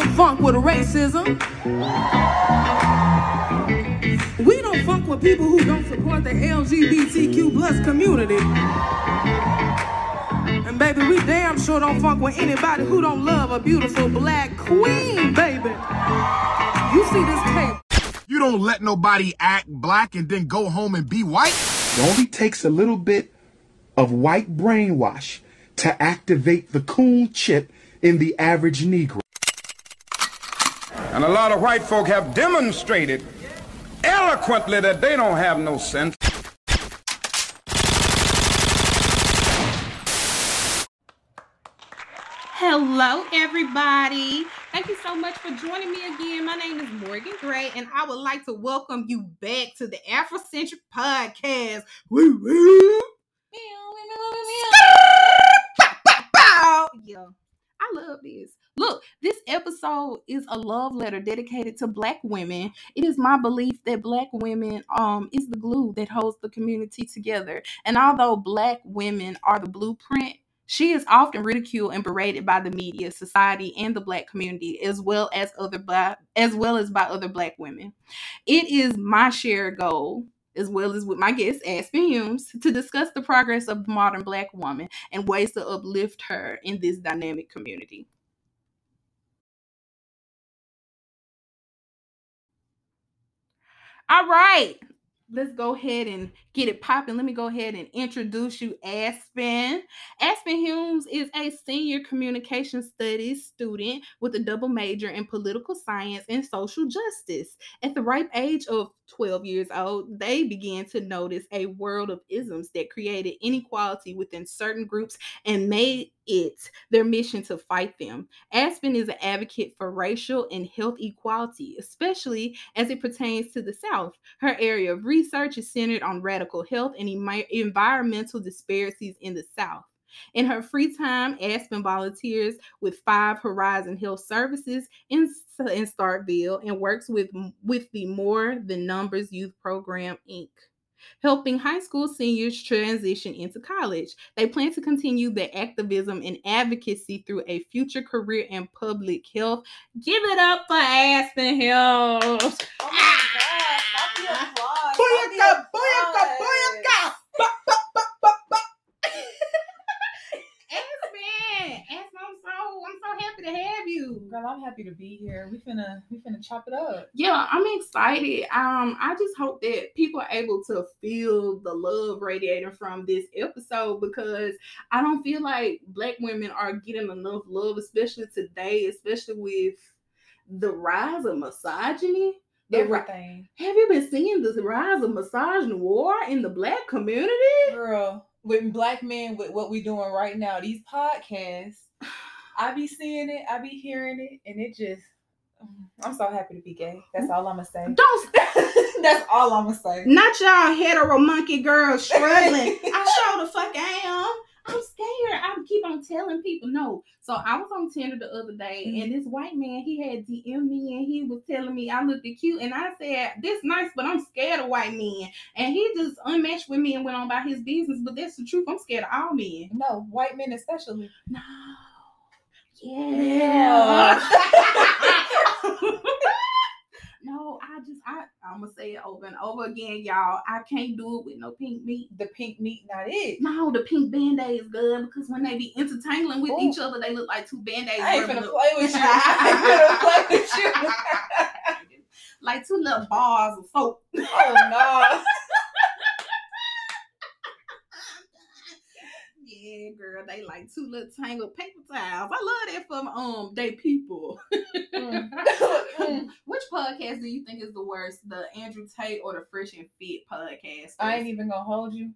don't funk with racism. We don't funk with people who don't support the LGBTQ plus community. And baby, we damn sure don't funk with anybody who don't love a beautiful black queen, baby. You see this tape. You don't let nobody act black and then go home and be white. It only takes a little bit of white brainwash to activate the coon chip in the average Negro. And a lot of white folk have demonstrated eloquently that they don't have no sense. Hello, everybody. Thank you so much for joining me again. My name is Morgan Gray, and I would like to welcome you back to the Afrocentric Podcast. Woo woo. Yeah, I love this. Look, this episode is a love letter dedicated to black women. It is my belief that black women um is the glue that holds the community together. And although black women are the blueprint, she is often ridiculed and berated by the media, society, and the black community, as well as other black as well as by other black women. It is my shared goal as well as with my guest, Aspen Humes, to discuss the progress of the modern Black woman and ways to uplift her in this dynamic community. All right, let's go ahead and get it popping. Let me go ahead and introduce you, Aspen. Aspen Humes is a senior communication studies student with a double major in political science and social justice. At the ripe age of 12 years old, they began to notice a world of isms that created inequality within certain groups and made it their mission to fight them. Aspen is an advocate for racial and health equality, especially as it pertains to the South. Her area of research is centered on radical health and emi- environmental disparities in the South. In her free time, Aspen volunteers with Five Horizon Health Services in, in Starkville and works with, with the More Than Numbers Youth Program, Inc helping high school seniors transition into college. They plan to continue their activism and advocacy through a future career in public health. Give it up for Aspen Humes. Oh my gosh, stop the applause. Booyaka, booyaka, booyaka. Happy to have you. Girl, I'm happy to be here. We finna we finna chop it up. Yeah, I'm excited. Um, I just hope that people are able to feel the love radiating from this episode because I don't feel like black women are getting enough love, especially today, especially with the rise of misogyny. Ri- Everything. have you been seeing the rise of misogyny war in the black community? Girl, with black men with what we're doing right now, these podcasts, I be seeing it, I be hearing it, and it just I'm so happy to be gay. That's all I'm gonna say. Don't That's all I'm gonna say. not y'all hetero monkey girls struggling. I sure the fuck I am. I'm scared. I keep on telling people no. So I was on Tinder the other day, Mhm. and this white man he had DM me, and he was telling me I looked cute, and I said this nice, but I'm scared of white men. And he just unmatched with me and went on about his business. But that's the truth. I'm scared of all men. No, white men especially. No. Yeah. no, I just I I'm gonna say it over and over again, y'all. I can't do it with no pink meat. The pink meat, not it. No, the pink band aid is good because when they be intertangling with Ooh. each other, they look like two band-aids. I ain't gonna play with you. I ain't finna play with you. like two little bars of soap. oh no. Yeah, girl, they like two little tangled paper towels. I love that from um they people. Mm. Mm. Which podcast do you think is the worst, the Andrew Tate or the Fresh and Fit podcast? I ain't even gonna hold you.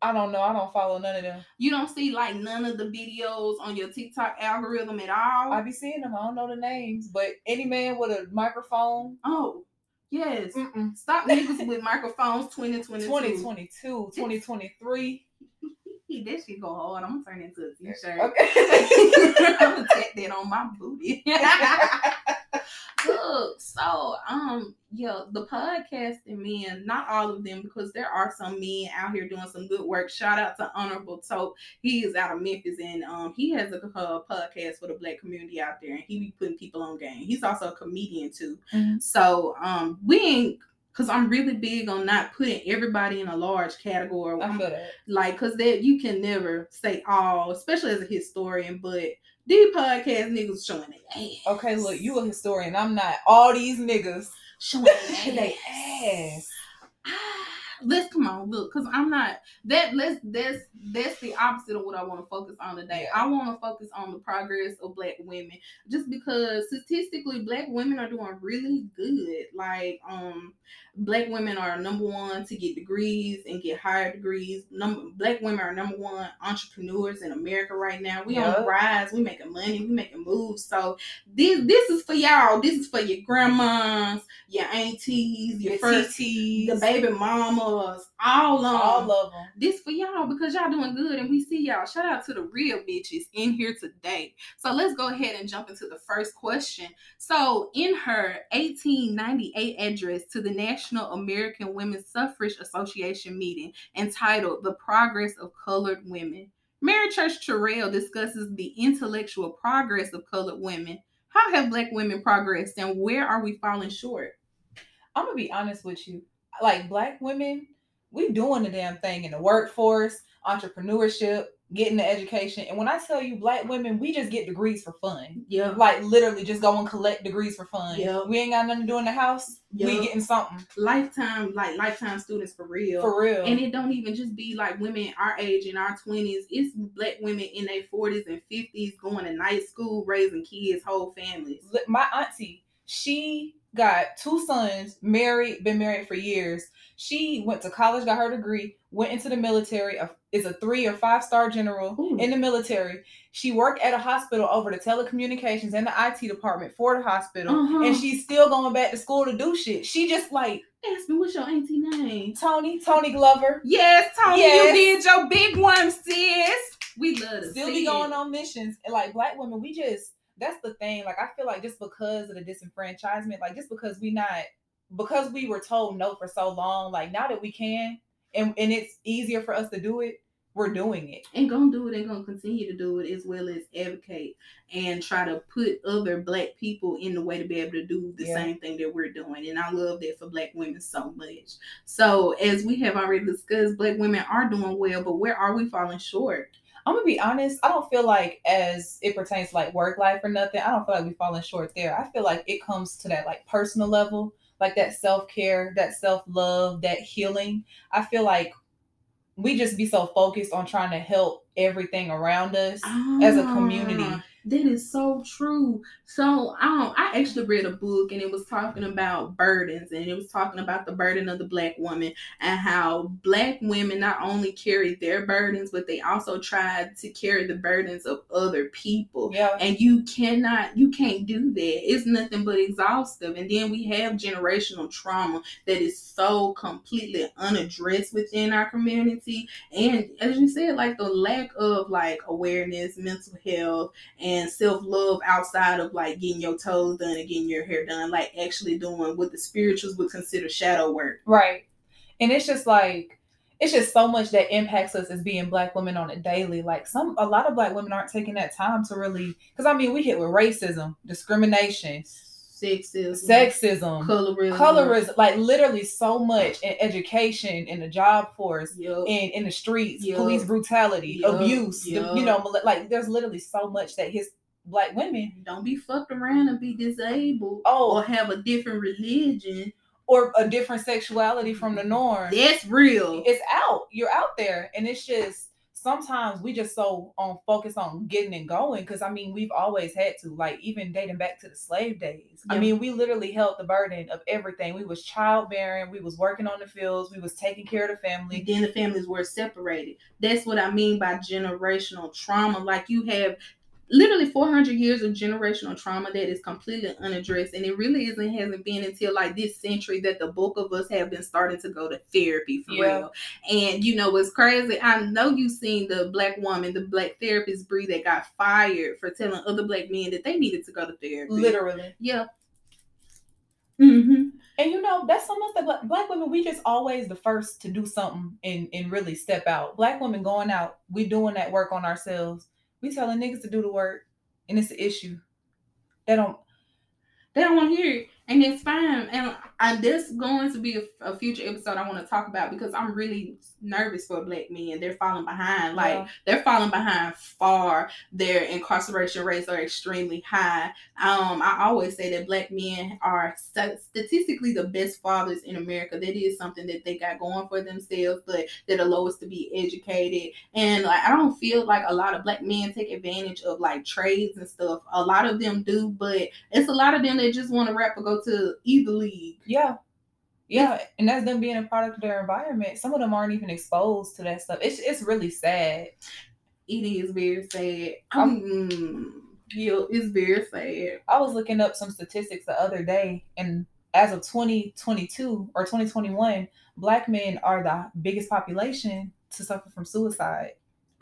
I don't know. I don't follow none of them. You don't see like none of the videos on your TikTok algorithm at all. I be seeing them. I don't know the names, but any man with a microphone. oh, yes. Mm-mm. Stop niggas with microphones 2022. 2022, 2023. That shit go hard. I'm gonna turn into a t-shirt. Okay. I'm gonna tack that on my booty. Look, so um, yeah, the podcasting men, not all of them, because there are some men out here doing some good work. Shout out to Honorable Tope. He is out of Memphis and um he has a uh, podcast for the black community out there and he be putting people on game. He's also a comedian too. Mhm. So um we ain't because I'm really big on not putting everybody in a large category. I I'm feel that. like because that you can never say all, especially as a historian, but these podcast niggas showing their ass. Okay, look, you a historian. I'm not. All these niggas, showing they their ass. Let's come on, look, because I'm not that. Let's that's that's the opposite of what I want to focus on today. I want to focus on the progress of Black women, just because statistically, Black women are doing really good. Like, um, Black women are number one to get degrees and get higher degrees. Number Black women are number one entrepreneurs in America right now. We on the rise. We making money. We making moves. So this this is for y'all. This is for your grandmas, your aunties, your, Your first TTs, the baby mamas, all of them. all of them. this for y'all because y'all doing good and we see y'all. Shout out to the real bitches in here today. So let's go ahead and jump into the first question. So in her 1898 address to the National American Women's Suffrage Association meeting entitled The Progress of Colored Women, Mary Church Terrell discusses the intellectual progress of colored women. How have black women progressed and where are we falling short? I'm gonna be honest with you. Like black women, we doing the damn thing in the workforce, entrepreneurship, getting the education. And when I tell you black women, we just get degrees for fun. Yeah. Like literally just go and collect degrees for fun. Yeah. We ain't got nothing to do in the house. We getting something. Lifetime, like lifetime students for real. For real. And it don't even just be like women our age in our twenties. It's black women in their forties and fifties going to night school, raising kids, whole families. Li- my auntie, she got two sons, married, been married for years. She went to college, got her degree, went into the military, a- is a three or five star general Ooh. in the military. She worked at a hospital over the telecommunications and the IT department for the hospital. Uh-huh. And she's still going back to school to do shit. She just like Ask me what's your auntie name? Tony, Tony Glover, Yes, Tony, Yes. you did your big one, sis. We love to still be going it. on missions. And like black women, we just that's the thing. Like I feel like just because of the disenfranchisement, like just because we not because we were told no for so long, like now that we can and, and it's easier for us to do it, we're doing it. and gonna do it and gonna continue to do it as well as advocate and try to put other black people in the way to be able to do the Yeah. same thing that we're doing and i love that for black women so much so as we have already discussed black women are doing well but where are we falling short I'm gonna be honest, I don't feel like as it pertains to like work life or nothing, I don't feel like we're falling short there. I feel like it comes to that like personal level, like that self-care, that self-love, that healing. I feel like we just be so focused on trying to help everything around us as a community. Ah. That is so true. So um, I actually read a book and it was talking about burdens and it was talking about the burden of the black woman and how black women not only carry their burdens, but they also tried to carry the burdens of other people. Yeah. And you cannot, you can't do that. It's nothing but exhaustive. And then we have generational trauma that is so completely unaddressed within our community. And as you said, like the lack of like awareness, mental health, and self love outside of like getting your toes done and getting your hair done, like actually doing what the spirituals would consider shadow work. Right. And it's just like it's just so much that impacts us as being black women on a daily. Like some a lot of black women aren't taking that time to really because I mean we hit with racism, discrimination, Sexism, sexism, colorism, colorism, like literally so much in education, in the job force, Yup. in in the streets, Yup. police brutality, Yup. abuse. The, you know, like there's literally so much that his black women Don't be fucked around and be disabled. Oh. or have a different religion. or a different sexuality from the norm. That's real. it's out. You're out there, and it's just sometimes we just so on focus on getting and going because I mean we've always had to like even dating back to the slave days. I mean we literally held the burden of everything. We was childbearing, we was working on the fields, we was taking care of the family. then the families were separated. That's what I mean by generational trauma. Like you have literally 400 years of generational trauma that is completely unaddressed, and it really isn't hasn't been until like this century that the bulk of us have been starting to go to therapy for Yeah. real. And you know what's crazy? I know you've seen the black woman, the black therapist Bree that got fired for telling other black men that they needed to go to therapy. Literally. Yeah. Mm-hmm. And you know, that's else that black, black women, we just always the first to do something and, and really step out. Black women going out, we doing that work on ourselves. We telling niggas to do the work, and it's an issue. They don't They don't want to hear it, and it's fine. And I, this going to be a, a future episode I want to talk about because I'm really nervous for black men. They're falling behind. Like Yeah. they're falling behind far. Their incarceration rates are extremely high. Um, I always say that black men are st- statistically the best fathers in America. That is something that they got going for themselves, but they're the lowest to be educated. And like I don't feel like a lot of black men take advantage of like trades and stuff. A lot of them do, but it's a lot of them that just want to rap or go to either league. Yeah. Yeah. And that's them being a product of their environment. Some of them aren't even exposed to that stuff. It's it's really sad. It is very sad. Um, yeah, it's very sad. I was looking up some statistics the other day, and as of 2022 or 2021, black men are the biggest population to suffer from suicide.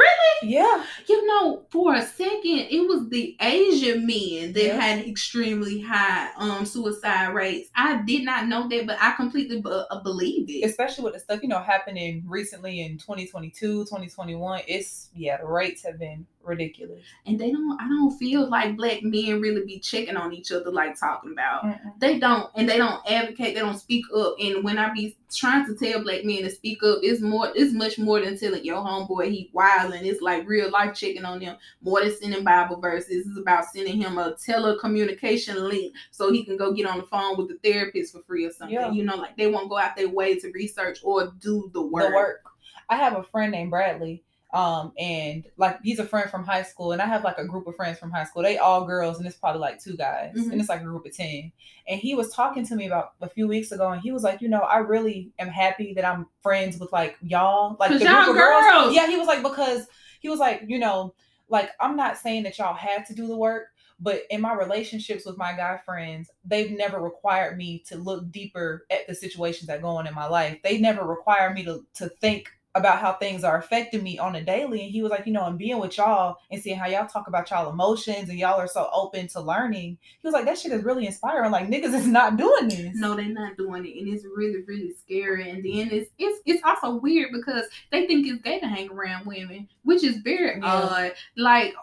Really? Yeah. You know, for a second, it was the Asian men that Yeah. had extremely high um suicide rates. I did not know that, but I completely be- uh, believe it. Especially with the stuff, you know, happening recently in 2022, 2021. It's, yeah, the rates have been ridiculous. and they don't. I don't feel like black men really be checking on each other like talking about. Mm-mm. They don't, and they don't advocate. They don't speak up. And when I be trying to tell black men to speak up, it's more. It's much more than telling your homeboy he wild, and it's like real life checking on them. More than sending Bible verses. It's about sending him a telecommunication link so he can go get on the phone with the therapist for free or something. Yeah. You know, like they won't go out their way to research or do the work. the work. I have a friend named Bradley, um, and like he's a friend from high school, and I have like a group of friends from high school. They all girls, and it's probably like two guys, Mhm. and it's like a group of ten. And he was talking to me about a few weeks ago, and he was like, you know, I really am happy that I'm friends with like y'all, like the group of girls. girls. Yeah, he was like because he was like, you know, like I'm not saying that y'all had to do the work. But in my relationships with my guy friends, they've never required me to look deeper at the situations that go on in my life. They never require me to to think about how things are affecting me on a daily. And he was like, you know, and being with y'all and seeing how y'all talk about y'all emotions and y'all are so open to learning. He was like, that shit is really inspiring. Like niggas is not doing this. No, they're not doing it, and it's really, really scary. And then it's it's it's also weird because they think it's gay to hang around women, which is very Yeah. odd. Like,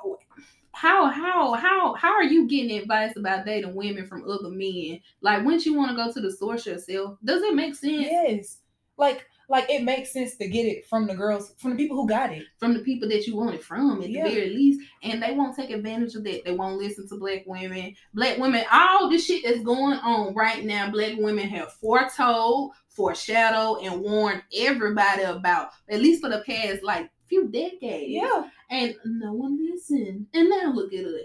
how how how how are you getting advice about dating women from other men? Like, wouldn't you want to go to the source yourself? Does it make sense Yes. Like like it makes sense to get it from the girls, from the people who got it. from the people that you want it from at Yeah. the very least? And they won't take advantage of that. They won't listen to black women. Black women, all the shit that's going on right now, black women have foretold, foreshadowed, and warned everybody about, at least for the past like few decades. Yeah. And no one listened. And now look at us.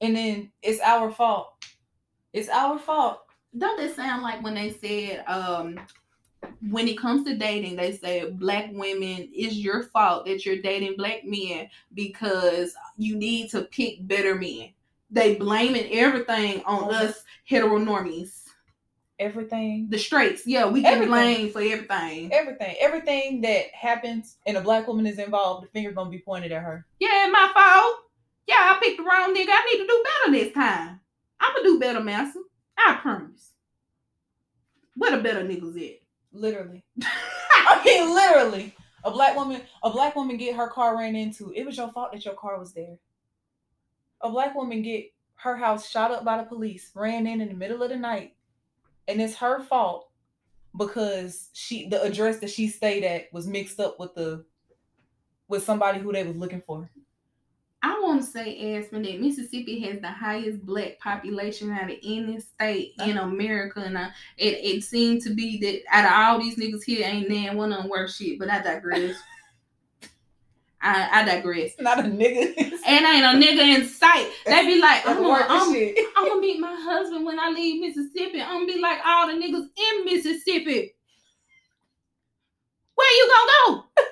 And then it's our fault. It's our fault. Don't that sound like when they said, um, when it comes to dating, they say black women is your fault that you're dating black men because you need to pick better men. They blaming everything on us heteronormies. Everything. The straights, yeah, we get Everything. blamed for everything. Everything. Everything that happens and a black woman is involved, the finger gonna be pointed at her. Yeah, my fault. Yeah, I picked the wrong nigga. I need to do better this time. I'ma do better, master. I promise. Where the better niggas at? Literally. I mean, literally. A black woman, a black woman get her car ran into. It was your fault that your car was there. A black woman get her house shot up by the police, ran in in the middle of the night, and it's her fault because she the address that she stayed at was mixed up with the with somebody who they was looking for. I want to say, Aspen, that Mississippi has the highest black population out of any state in America, and I, it it seemed to be that out of all these niggas here, ain't nan one of them worth shit. But I digress. I, I digress. Not a nigga. And ain't a nigga in sight. They be like, I'm gonna. I'm gonna meet my husband when I leave Mississippi. I'm gonna be like all the niggas in Mississippi. Where you gonna go?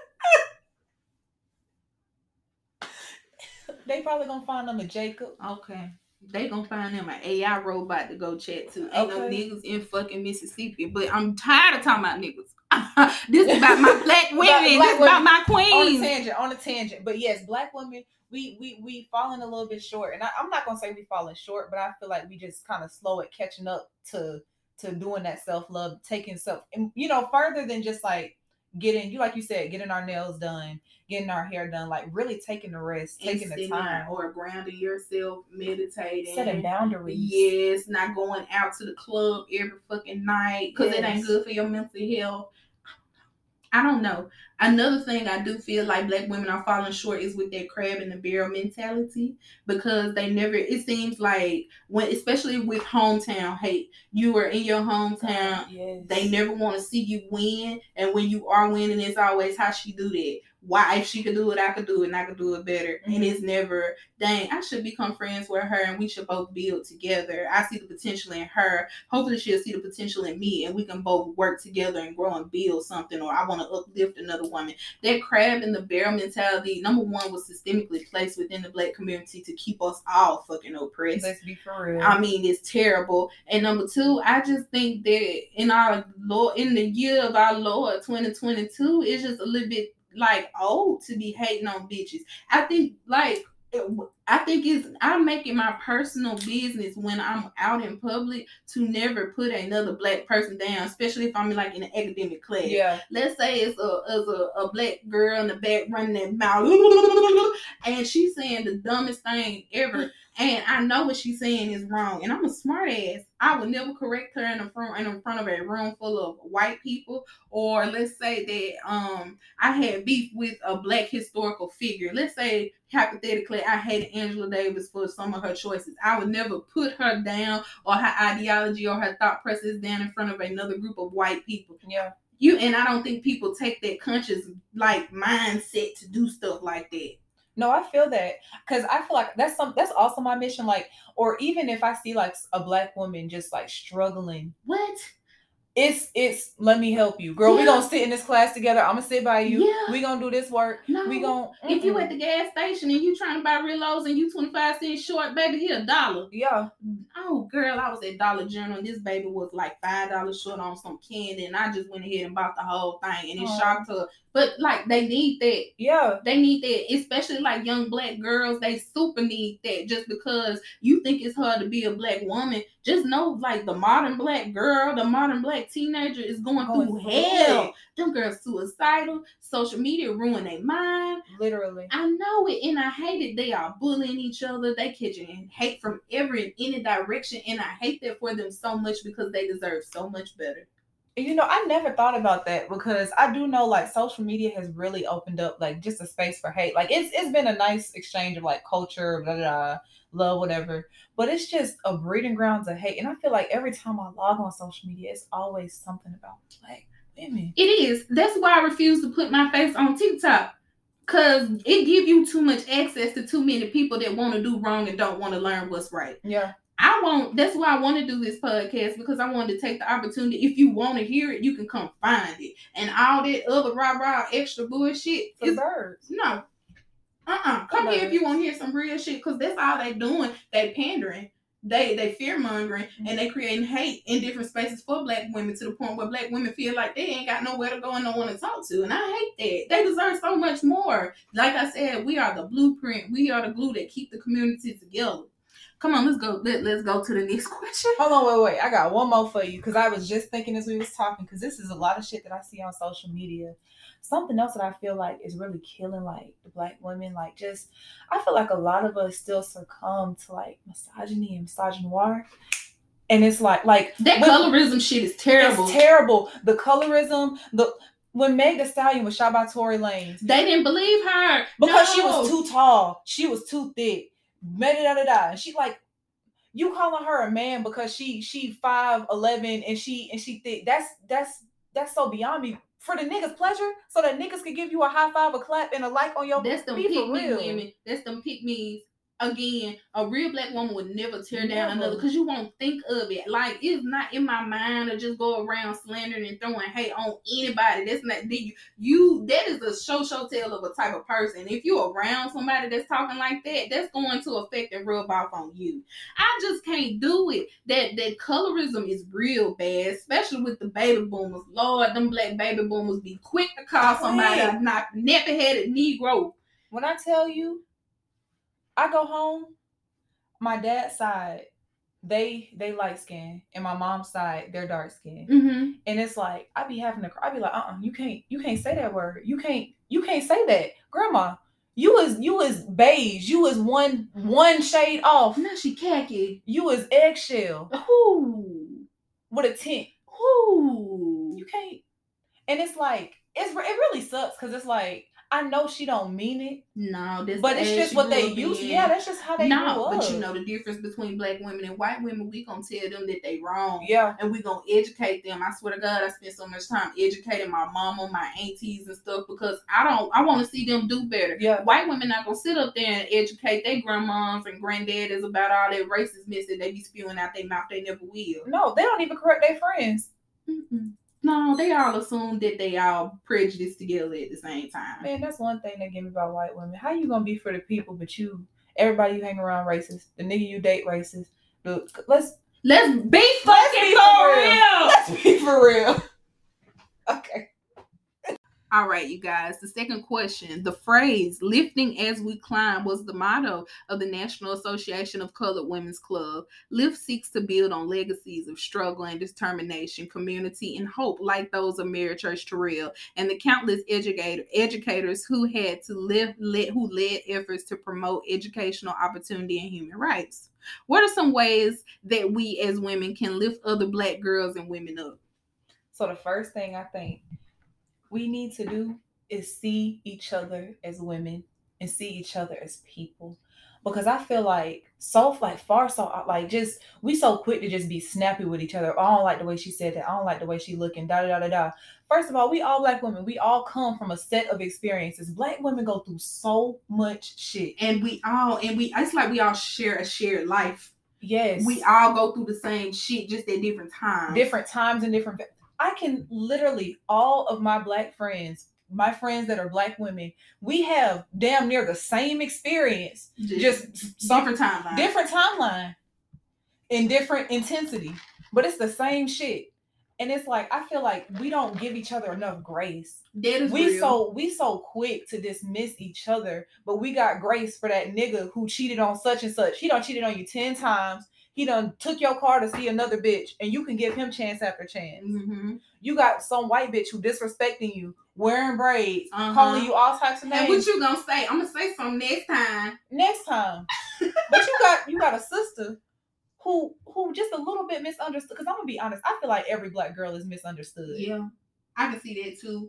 They probably gonna find them a Jacob. Okay. They gonna find them an AI robot to go chat to. Ain't no niggas in fucking Mississippi. But I'm tired of talking about niggas. this is about my black women. black this is about my on a queens. tangent, on a tangent. But yes, black women, we we we falling a little bit short, and I, I'm not gonna say we falling short, but I feel like we just kind of slow at catching up to to doing that self love, taking self, and you know, further than just like getting you like you said, getting our nails done, getting our hair done, like really taking the rest, And taking the time, or grounding yourself, meditating. setting boundaries. Yes, not going out to the club every fucking night because it ain't good for your mental health. I don't know. Another thing I do feel like black women are falling short is with that crab in the barrel mentality because they never. It seems like when, especially with hometown hate, you are in your hometown. Yes. They never want to see you win, and when you are winning, it's always how she do that. Why if she could do it, I could do it, and I could do it better. And Mhm. it's never, dang, I should become friends with her, and we should both build together. I see the potential in her. Hopefully, she'll see the potential in me, and we can both work together and grow and build something. Or I want to uplift another woman. That crab in the barrel mentality, number one, was systemically placed within the black community to keep us all fucking oppressed. Let's be for real. I mean, it's terrible. And number two, I just think that in our Lord, in the year of our Lord 2022, it's just a little bit like old to be hating on bitches. I think like I think it's I make it my personal business when I'm out in public to never put another black person down, especially if I'm like in an academic class. Yeah. let's say it's a, it's a, a black girl in the back running that mouth and she's saying the dumbest thing ever and i know what she's saying is wrong and i'm a smart ass. I would never correct her in the front in front of a room full of white people or let's say that um i had beef with a black historical figure. Let's say hypothetically i hated angela davis for some of her choices i would never put her down or her ideology or her thought process down in front of another group of white people Yeah. you and I don't think people take that conscious like mindset to do stuff like that. No, I feel that because I feel like that's some that's also my mission. Like, or even if I see like a black woman just like struggling, What? It's it's let me help you, girl. We Yeah. gonna sit in this class together. I'm gonna sit by you. Yeah. We gonna do this work. No. We gonna if you at the gas station and you trying to buy Rillos and you 25 cents short, baby, here a dollar. yeah Oh girl, I was at Dollar General and this baby was like five dollars short on some candy and I just went ahead and bought the whole thing and it Aw. shocked her. But like they need that. yeah They need that, especially like young black girls. They super need that just because you think it's hard to be a black woman. Just know, like the modern black girl, the modern black teenager is going, Going through through hell. it. Them girls suicidal. Social media ruin their mind. literally. I know it, and I hate it. They are bullying each other. They catching hate from every and any direction, and I hate that for them so much because they deserve so much better. You know, I never thought about that because I do know like social media has really opened up like just a space for hate. Like it's it's been a nice exchange of like culture, blah blah, blah love, whatever. But it's just a breeding grounds of hate. And I feel like every time I log on social media, it's always something about black women. It is. That's why I refuse to put my face on TikTok. Cause it give you too much access to too many people that want to do wrong and don't want to learn what's right. Yeah. I won't. That's why I want to do this podcast because I wanted to take the opportunity. If you want to hear it, you can come find it. And all that other rah rah extra bullshit For is birds. no. Uh uh Come here if you want to hear some real shit because that's all they doing. They pandering. They they fear mongering and they creating hate in different spaces for black women to the point where black women feel like they ain't got nowhere to go and no one to talk to. And I hate that. They deserve so much more. Like I said, we are the blueprint. We are the glue that keep the community together. Come on, let's go. Let, let's go to the next question. Hold on, wait, wait. I got one more for you because I was just thinking as we was talking because this is a lot of shit that I see on social media. Something else that I feel like is really killing like the black women. Like just, I feel like a lot of us still succumb to like misogyny and misogynoir, and it's like like That when- colorism shit is terrible. It's terrible. The colorism, the when Meg Thee Stallion was shot by Tory Lanez they didn't believe her because she was too tall, she was too thick. Da da da da. And she like you calling her a man because she she five eleven and she and she thick. That's that's that's so beyond me. For the niggas' pleasure, so that niggas could give you a high five, a clap, and a like on your. That's them pick me women. That's them pick me's. Again, a real black woman would never tear down another because you won't think of it. Like it's not in my mind to just go around slandering and throwing hate on anybody. That's not you. You that is a show show tale of a type of person. If you're around somebody that's talking like that, that's going to affect and rub off on you. I just can't do it. That that colorism is real bad, especially with the baby boomers. Lord, them black baby boomers be quick to call somebody a not nappy headed Negro. When I tell you, I go home, my dad's side, they they light skin, and my mom's side, they're dark skin. Mm-hmm. And it's like I be having to cry. I be like, uh, uh you can't, you can't say that word. You can't, you can't say that, Grandma. You was you was beige. You was one one shade off. Now she khaki. You was eggshell Ooh. with a tint. Ooh. You can't. And it's like it's it really sucks because it's like I know she don't mean it, No, this but it's just what they use. Yeah, that's just how they no, but you know the difference between black women and white women. We gonna tell them that they wrong. Yeah, and we gonna educate them. I swear to God, I spent so much time educating my mama, my aunties, and stuff because I don't. I want to see them do better. yeah. White women not gonna sit up there and educate their grandmoms and granddaddies about all that racist mess that they be spewing out their mouth. They never will. No, they don't even correct their friends. Mm-mm. No, they all assume that they all prejudiced together at the same time. Man, that's one thing that get me about white women. How you gonna be for the people, but you, everybody you hang around racist, the nigga you date racist. Let's Let's be Let's fucking be for for real. real. let's be for real. Okay. All right, you guys. The second question. The phrase lifting as we climb was the motto of the National Association of Colored Women's Club. Lift seeks to build on legacies of struggle and determination, community, and hope like those of Mary Church Terrell and the countless educator, educators who had to led, who led efforts to promote educational opportunity and human rights. What are some ways that we as women can lift other black girls and women up? So the first thing I think we need to do is see each other as women and see each other as people. Because I feel like so like far so like just we so quick to just be snappy with each other. I don't like the way she said that. I don't like the way she looking. Da da da da da. First of all, we all black women. We all come from a set of experiences. Black women go through so much shit. and we all and we it's like we all share a shared life. Yes, We all go through the same shit just at different times. different times and different. I can literally all of my black friends, my friends that are black women, we have damn near the same experience, just some different timeline, different timeline, in different intensity, but it's the same shit. And it's like I feel like we don't give each other enough grace. That is We real. so we so quick to dismiss each other, but we got grace for that nigga who cheated on such and such. He don't cheated on you ten times. He done took your car to see another bitch, and you can give him chance after chance. Mhm. You got some white bitch who disrespecting you, wearing braids, Uh-huh. calling you all types of names. And what you gonna say? I'm gonna say something next time. Next time, but you got you got a sister who who just a little bit misunderstood. Because I'm gonna be honest, I feel like every black girl is misunderstood. Yeah, I can see that too.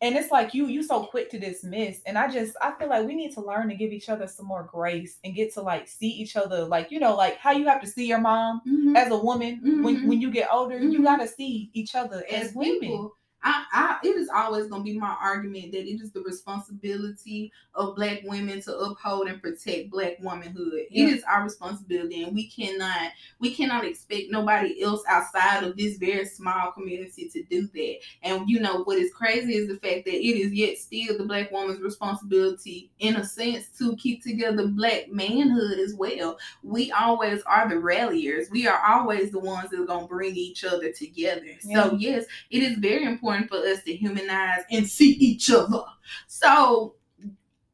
And it's like you you so quick to dismiss and i just i feel like we need to learn to give each other some more grace and get to like see each other like you know like how you have to see your mom Mhm. as a woman when Mhm. when you get older you Mhm. gotta see each other as, as women people. I, I, it is always going to be my argument that it is the responsibility of black women to uphold and protect black womanhood. Yeah. It is our responsibility, and we cannot, we cannot expect nobody else outside of this very small community to do that. And you know what is crazy is the fact that it is yet still the black woman's responsibility, in a sense, to keep together black manhood as well. We always are the ralliers. We are always the ones that are going to bring each other together. So yes, it is very important for us to humanize and see each other. So,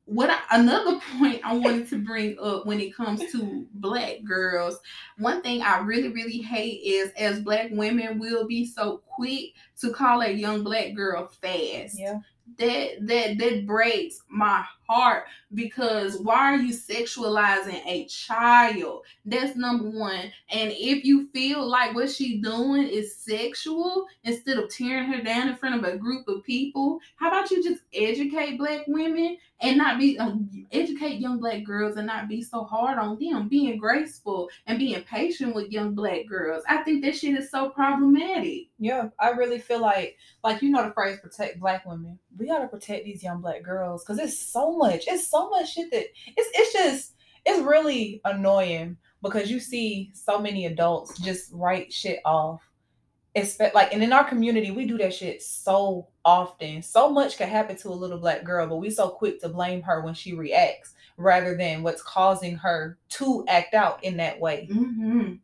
what I, another point I wanted to bring up when it comes to black girls, one thing I really really hate is as black women we'll be so quick to call a young black girl fast. yeah That that that breaks my heart because why are you sexualizing a child? That's number one. And if you feel like what she's doing is sexual, instead of tearing her down in front of a group of people, how about you just educate black women and not be um, educate young black girls and not be so hard on them, being graceful and being patient with young black girls. I think that shit is so problematic. yeah i really feel like like you know the phrase protect black women we gotta protect these young black girls because it's so much. It's so much shit that it's it's just it's really annoying because you see so many adults just write shit off. It's like and in our community we do that shit so often. So much can happen to a little black girl but we so quick to blame her when she reacts rather than what's causing her to act out in that way. Mm-hmm.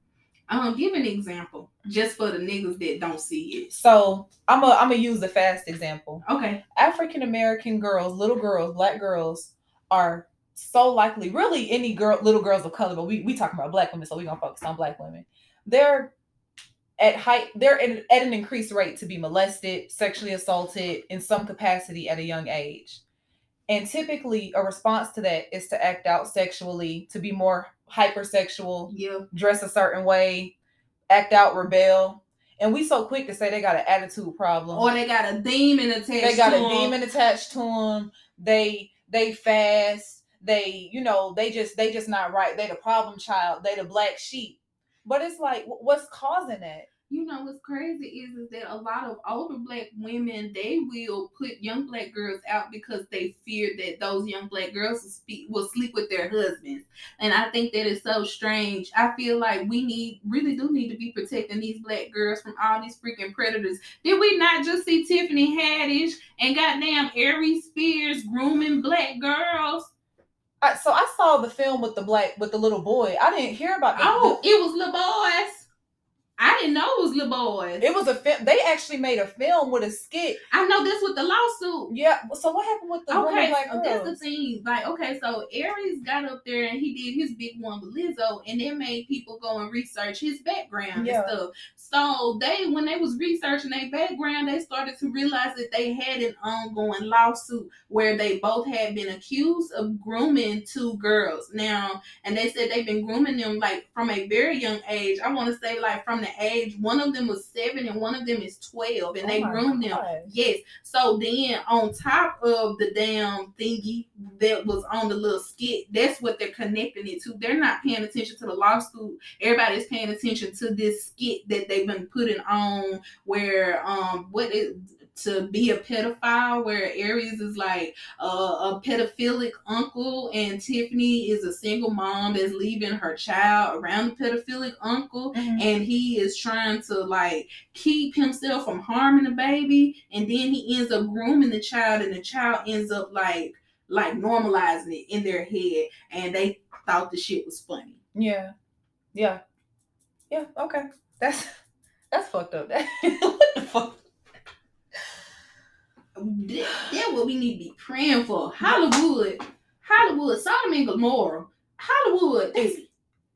Um, give an example just for the niggas that don't see it. so i'm a i'm gonna use a fast example Okay. african american girls little girls black girls are so likely, really any girl, little girls of color, but we we talking about black women, so we're gonna focus on black women. They're at height, they're at, at an increased rate to be molested, sexually assaulted in some capacity at a young age. And typically, a response to that is to act out sexually, to be more hypersexual, Yeah. dress a certain way, act out, rebel. And we so quick to say they got an attitude problem. Or they got a demon attached. they got to a 'em. demon attached to them. They they fast. They you know they just they just not right. They the problem child. They the black sheep. But it's like what's causing that? You know what's crazy is, is that a lot of older black women they will put young black girls out because they fear that those young black girls will, speak, will sleep with their husbands. And i think that is so strange. I feel like we need really do need to be protecting these black girls from all these freaking predators. Did we not just see tiffany haddish and goddamn aries spears grooming black girls? I, so I saw the film with the black with the little boy. I didn't hear about the, oh it was little boys i didn't know it was little boys it was a film. They actually made a film with a skit. i know this with the lawsuit Yeah. So what happened with the Okay, black so girls? that's the thing. Like, okay, so Aries got up there and he did his big one with Lizzo, and it made people go and research his background Yeah. and stuff. So they, when they was researching their background, they started to realize that they had an ongoing lawsuit where they both had been accused of grooming two girls. Now, and they said they've been grooming them like from a very young age. I want to say like from the age one of them was seven and one of them is twelve, and Oh they groomed them. Yes. So then on top of the damn thingy that was on the little skit, that's what they're connecting it to. They're not paying attention to the lawsuit. Everybody's paying attention to this skit that they've been putting on where um what is to be a pedophile where Aries is like uh, a pedophilic uncle and Tiffany is a single mom that's leaving her child around the pedophilic uncle Mhm. and he is trying to like keep himself from harming the baby and then he ends up grooming the child and the child ends up like like normalizing it in their head and they thought the shit was funny Yeah. Yeah. Yeah. Okay. That's that's fucked up. What the fuck? That- that's what we need to be praying for hollywood hollywood sodom and gomorrah hollywood that's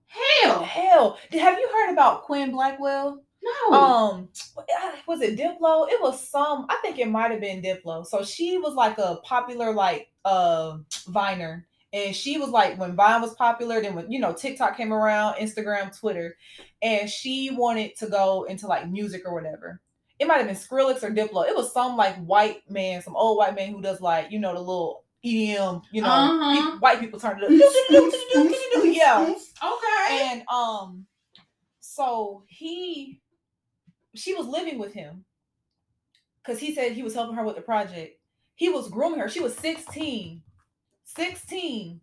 hell Hell, have you heard about Quenlin Blackwell? no Um, was it Diplo? It was some. I think it might have been Diplo. So she was like a popular like uh Viner, and she was like when Vine was popular. Then when you know TikTok came around, Instagram, Twitter, and she wanted to go into like music or whatever. It might have been Skrillex or Diplo. It was some like white man, some old white man who does like you know the little EDM, you know, Uh-huh. white people turn it up. yeah. okay And um, so he, she was living with him because he said he was helping her with the project. He was grooming her. She was 16. 16.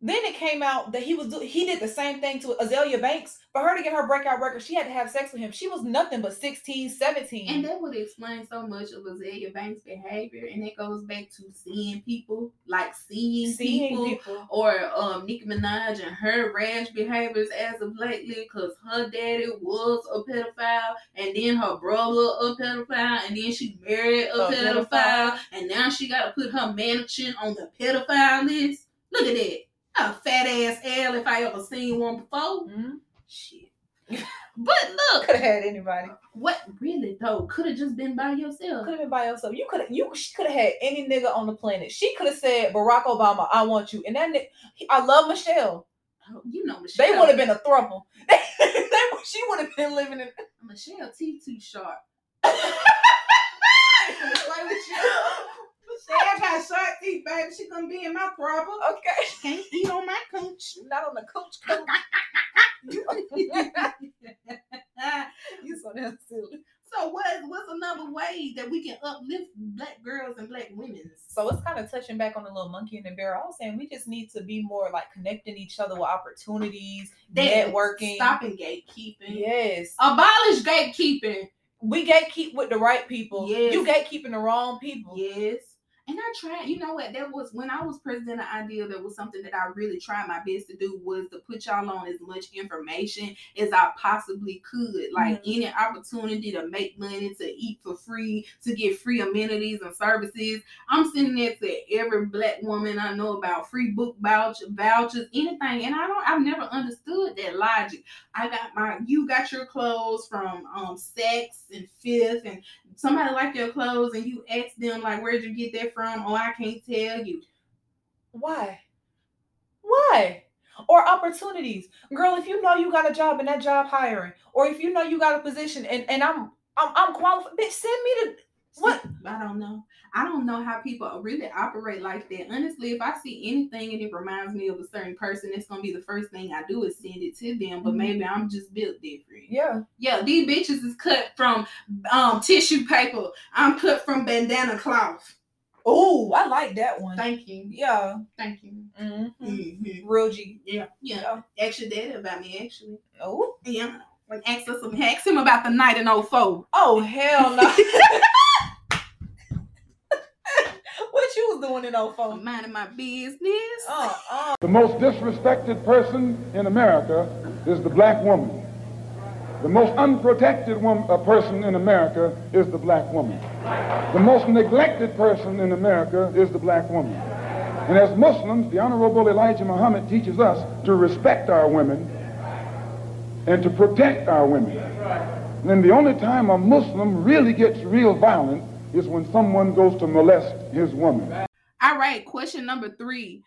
Then it came out that he was do- he did the same thing to Azealia Banks. For her to get her breakout record, she had to have sex with him. She was nothing but 16, 17. And that would explain so much of Azealia Banks' behavior, and it goes back to seeing people, like seeing, seeing people, people. or um Nicki Minaj and her rash behaviors as of lately, because her daddy was a pedophile, and then her brother a pedophile, and then she married a, A pedophile, pedophile. and now she got to put her mansion on the pedophile list. Look at that, a fat ass L if I ever seen one before. Mhm. Shit. But look, Could have had anybody. what really though? Could have just been by yourself. Could have been by yourself. You could have. You could have had any nigga on the planet. She could have said Barack Obama, "I want you," and that nigga. I love Michelle. Oh, You know Michelle. They would have been a throuple. They, they, she would have been living in. Michelle T too sharp. Michelle got short teeth, baby. She gonna be in my trouble. Okay. Can't eat on my cooch. Not on the coach coach. you so damn silly. So what? What's another way that we can uplift black girls and black women? So it's kind of touching back on the little monkey and the bear. I was saying we just need to be more like connecting each other with opportunities, That- networking. stopping gatekeeping, Yes. abolish gatekeeping. We gatekeep with the right people. Yes. You gatekeeping the wrong people. Yes, And I tried, you know what? That was when I was president of Ideal, that was something that I really tried my best to do was to put y'all on as much information as I possibly could. Like Mhm. any opportunity to make money, to eat for free, to get free amenities and services. I'm sending that to every black woman I know about free book voucher, vouchers, anything. And I don't I've never understood that logic. I got my you got your clothes from um Saks and Fifth and somebody like your clothes and you ask them like where'd you get that from? Oh, I can't tell you. Why? Why? Or opportunities. Girl, if you know you got a job and that job hiring, or if you know you got a position and, and I'm I'm I'm qualified, bitch, send me the what? I don't know. I don't know how people really operate like that. Honestly, if I see anything and it reminds me of a certain person, it's gonna be the first thing I do is send it to them. But Mhm. maybe I'm just built different. Yeah. Yeah, these bitches is cut from um tissue paper. I'm cut from bandana cloth. Oh, I like that one. Thank you. Yeah. Thank you. hmm Mhm. Real G. Yeah, yeah. Actually, that about me. Actually, Oh. yeah. Like ask us some, ask him about the night in 04. Oh hell no. what you was doing in I'm minding my business. Uh, uh. The most disrespected person in America is the black woman. The most unprotected wom- uh, person in America is the black woman. The most neglected person in America is the black woman. And as Muslims, the Honorable Elijah Muhammad teaches us to respect our women and to protect our women. And the only time a Muslim really gets real violent is when someone goes to molest his woman. All right, question number three.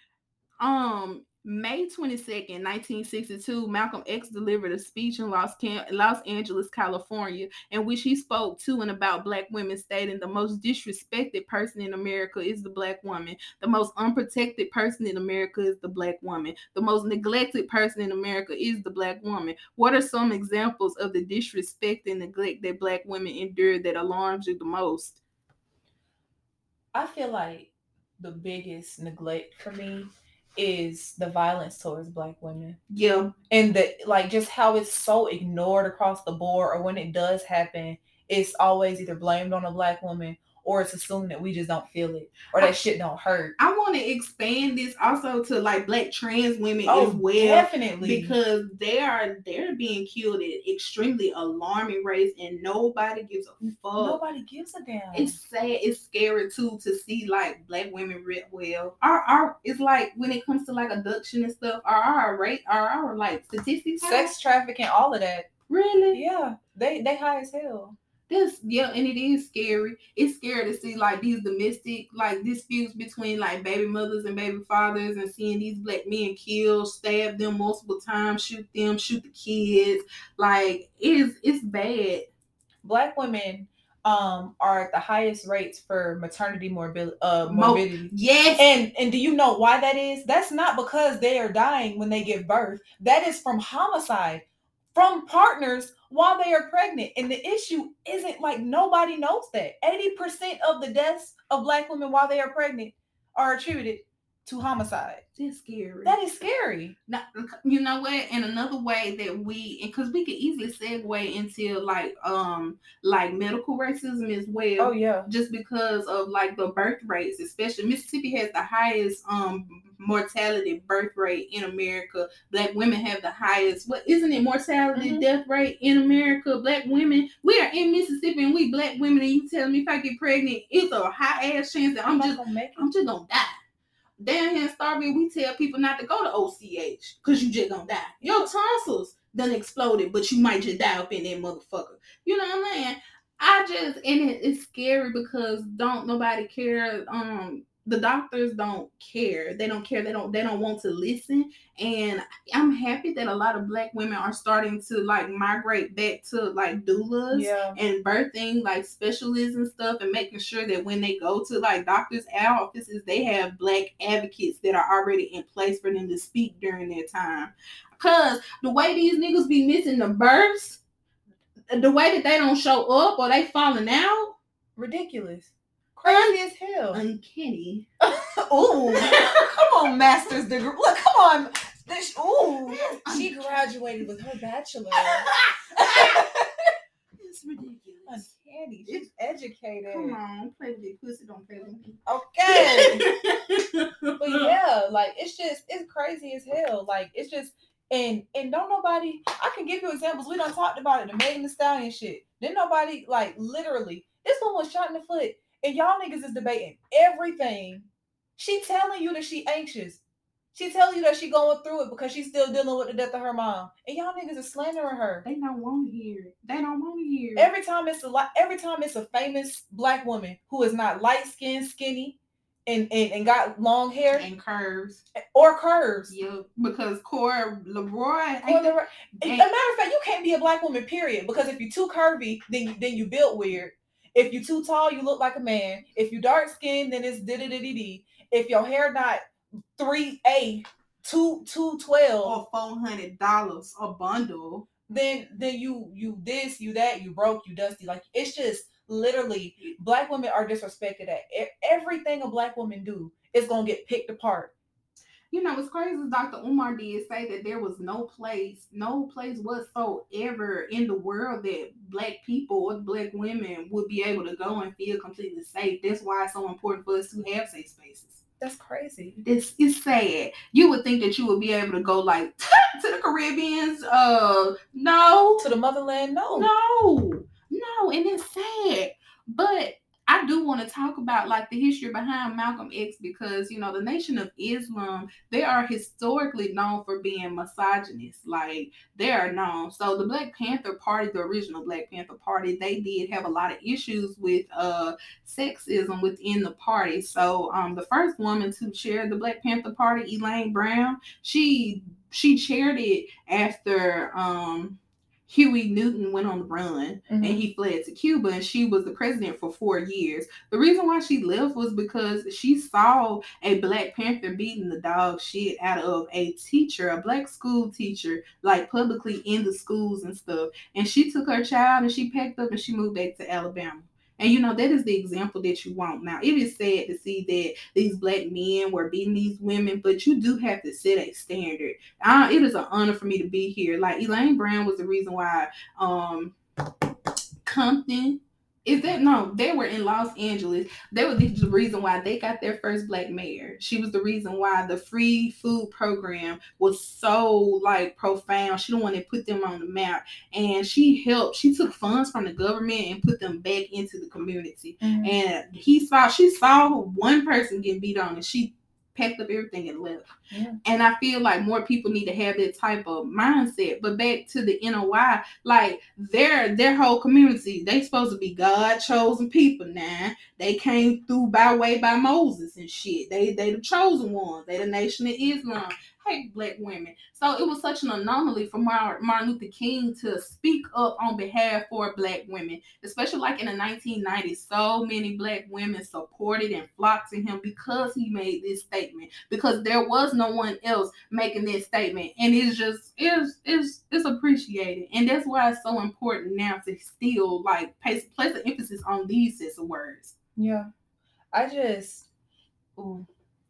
Um, May 22nd, 1962, Malcolm X delivered a speech in Los, Cam- Los Angeles, California, in which he spoke to and about black women, stating the most disrespected person in America is the black woman. The most unprotected person in America is the black woman. The most neglected person in America is the black woman. What are some examples of the disrespect and neglect that black women endure that alarms you the most? I feel like the biggest neglect for me is the violence towards black women. Yeah, and the like just how it's so ignored across the board or when it does happen it's always either blamed on a black woman or it's assumed that we just don't feel it or that shit don't hurt I want to expand this also to like black trans women oh as well definitely because they are they're being killed at extremely alarming rates and nobody gives a fuck. nobody gives a damn It's sad. It's scary too to see like black women rip well. Our our it's like when it comes to like abduction and stuff. Are our rate are our like statistics sex trafficking all of that really? yeah they they high as hell This yeah, and it is scary. It's scary to see like these domestic like disputes between like baby mothers and baby fathers, and seeing these black men kill, stab them multiple times, shoot them, shoot the kids. Like it is, it's bad. black women um are at the highest rates for maternity morbidity uh Mo- morbidity Yes, And and do you know why that is? That's not because they are dying when they give birth. That is from homicide, from partners while they are pregnant. And the issue isn't like nobody knows that. 80% of the deaths of black women while they are pregnant are attributed to homicide. it's scary. That is scary. Now, you know what? And another way that we, because we could easily segue into like um like medical racism as well. Oh yeah. just because of like the birth rates, especially Mississippi has the highest um mortality birth rate in America. Black women have the highest. What isn't it mortality Mhm. death rate in America? Black women, we are in Mississippi and we black women, and you telling me if I get pregnant, it's a high ass chance that I'm not just gonna make it. I'm just gonna die. Down here in Starkville, we tell people not to go to OCH because you just gonna die. Your tonsils done exploded, but you might just die up in that motherfucker. You know what I'm saying? I just and it, it's scary because don't nobody care. Um, the doctors don't care. They don't care. They don't. They don't want to listen. And I'm happy that a lot of Black women are starting to like migrate back to like doulas Yeah. and birthing like specialists and stuff and making sure that when they go to like doctors offices they have black advocates that are already in place for them to speak during their time because the way these niggas be missing the births the way that they don't show up or they falling out Ridiculous. Crazy as hell. uncanny Ooh. come on, master's degree. Look, come on. This, ooh. She graduated with her bachelor. it's ridiculous uncanny. She's educated. Come on, play with it. Pussy don't play with me. Okay. but yeah, like it's just it's crazy as hell. Like it's just and and don't nobody I can give you examples. We done talked about it, the Megan Thee Stallion shit. Then nobody like literally this one was shot in the foot, and y'all niggas is debating everything. She telling you that she anxious. She telling you that she going through it because she's still dealing with the death of her mom. And y'all niggas is slandering her. They don't want to hear it. They don't want to hear it. Every time it's a lot, every time it's a famous black woman who is not light skinned, skinny, and, and and got long hair and curves. or curves. Yeah, because Cora Leroy. Or ain't the, the- as a matter of fact, you can't be a black woman, period. Because if you're too curvy, then you, then you built weird. If you're too tall, you look like a man. If you dark skinned, then it's diddy. If your hair not three A, two two twelve, or four hundred dollars a bundle. then then you you this you that you broke you dusty. Like it's just literally black women are disrespected at everything a black woman do is gonna get picked apart. You know, what's crazy is Dr. Umar did say that there was no place, no place whatsoever in the world that black people or black women would be able to go and feel completely safe. That's why it's so important for us to have safe spaces. That's crazy. It's it's sad. You would think that you would be able to go like to the Caribbeans. Uh no. To the motherland, no. No, no, and it's sad. But I do want to talk about like the history behind Malcolm X because you know the Nation of Islam they are historically known for being misogynist. Like they are known. So the Black Panther Party, the original Black Panther Party, they did have a lot of issues with uh sexism within the party. So um the first woman to chair the Black Panther Party, Elaine Brown, she she chaired it after um Huey Newton went on the run and Mhm. he fled to Cuba and she was the president for four years. The reason why she left was because she saw a Black Panther beating the dog shit out of a teacher, a black school teacher, like publicly in the schools and stuff. And she took her child and she packed up and she moved back to Alabama. And you know, that is the example that you want. Now, it is sad to see that these black men were beating these women, but you do have to set a standard. Uh, it is an honor for me to be here. Like Elaine Brown was the reason why um Compton is that no, they were in Los Angeles. They were the reason why they got their first black mayor. She was the reason why the free food program was so like profound. She the one that put them on the map. And she helped, she took funds from the government and put them back into the community. Mhm. And he saw she saw one person get beat on and she packed up everything and left. Yeah. And I feel like more people need to have that type of mindset. But back to the NOI, like their their whole community, they supposed to be God chosen people now. They came through by way by Moses and shit. They they the chosen ones. They the nation of Islam. Hate black women. So it was such an anomaly for Martin Luther King to speak up on behalf for black women, especially like in the 1990s. So many black women supported and flocked to him because he made this statement. Because there was no one else making this statement, and it's just it's it's it's appreciated, and that's why it's so important now to still like place place an emphasis on these sets of words. Yeah. I just ooh,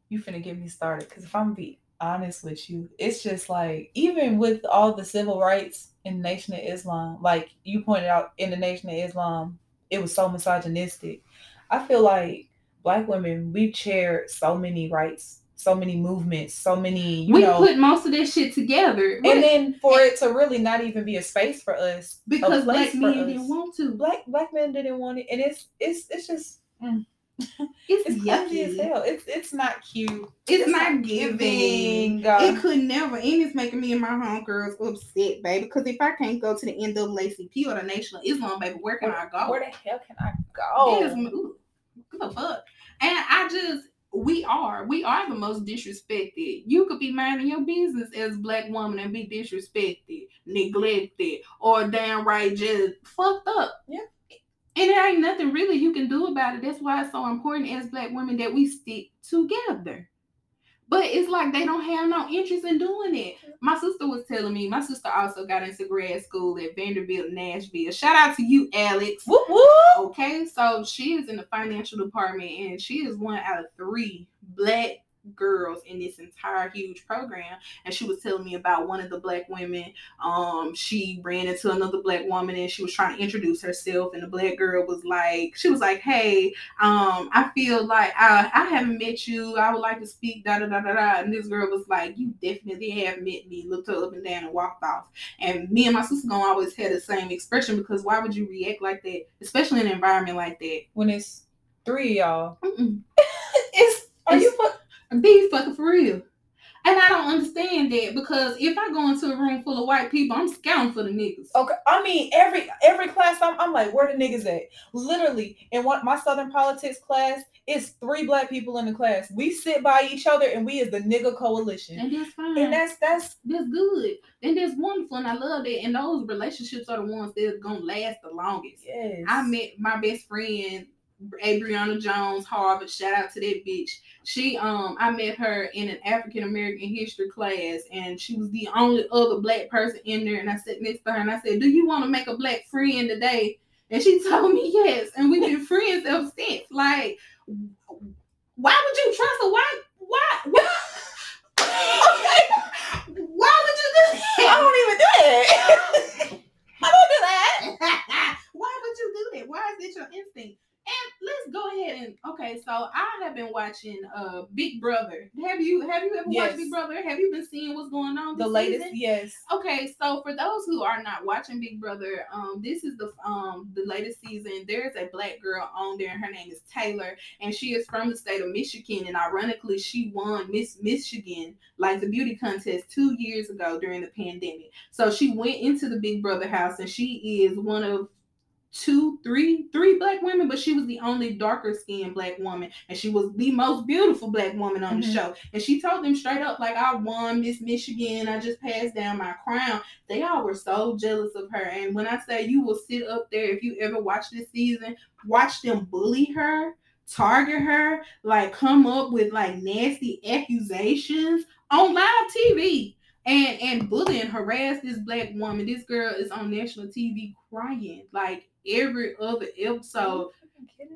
you finna get me started. Cause if I'm be honest with you, it's just like even with all the civil rights in the Nation of Islam, like you pointed out in the Nation of Islam, it was so misogynistic. I feel like black women, we've shared so many rights, so many movements, so many, you we know. put most of this shit together, and then for it to really not even be a space for us, because black men didn't want to. black black men didn't want it, and it's it's it's just mm, It's, it's crazy as hell. It's it's not cute. It's, not giving. giving. uh, It could never, and it's making me and my homegirls upset, baby. Because if I can't go to the NAACP or the Nation of Islam, baby, where can I go? Where the hell can I go? Yes, ooh, a fuck. And I just, we are, we are the most disrespected. You could be minding your business as a black woman and be disrespected, neglected, or downright just fucked up. Yeah. And there ain't nothing really you can do about it. That's why it's so important as black women that we stick together. But it's like they don't have no interest in doing it. My sister was telling me, my sister also got into grad school at Vanderbilt, Nashville. Shout out to you, Alex. Whoop whoop. Okay, so she is in the financial department and she is one out of three black girls in this entire huge program and she was telling me about one of the black women um she ran into another black woman and she was trying to introduce herself and the black girl was like she was like hey um i feel like i i haven't met you i would like to speak da da da da da. And this girl was like you definitely have met me looked her up and down and walked off. And me and my sister gonna always had the same expression because why would you react like that especially in an environment like that? When it's three of y'all, it's are It's- you? Be fucking for real. And I don't understand that because if I go into a room full of white people, I'm scouting for the niggas. Okay, I mean every every class I'm, I'm like, where the niggas at? Literally, in what my Southern politics class, it's three black people in the class. We sit by each other and we is the nigga coalition. And that's fine. And that's that's that's good. And that's wonderful. And I love that. And those relationships are the ones that's gonna last the longest. yes. I met my best friend, Adriana Jones, Harvard. Shout out to that bitch. She um I met her in an African American history class, and she was the only other black person in there. And I sat next to her and I said, Do you want to make a black friend today? And she told me yes. And we've been friends ever since. Like, why would you trust a white why why okay. why would you do that? I don't even do that. I don't do that. Why would you do that? Why is it your instinct? And let's go ahead and okay. So I have been watching uh Big Brother. Have you have you ever Yes. watched Big Brother? Have you been seeing what's going on? The latest, season? yes. Okay, so for those who are not watching Big Brother, um, this is the um the latest season. There's a black girl on there, and her name is Taylor, and she is from the state of Michigan. And ironically, she won Miss Michigan, like the beauty contest, two years ago during the pandemic. So she went into the Big Brother house, and she is one of two, three, three black women, but she was the only darker skinned black woman, and she was the most beautiful black woman on the Mhm. show. And she told them straight up, like, I won Miss Michigan, I just passed down my crown. They all were so jealous of her. And when I say you will sit up there, if you ever watch this season, watch them bully her, target her, like come up with like nasty accusations on live TV and and bully and harass this black woman. This girl is on national TV crying like every other episode.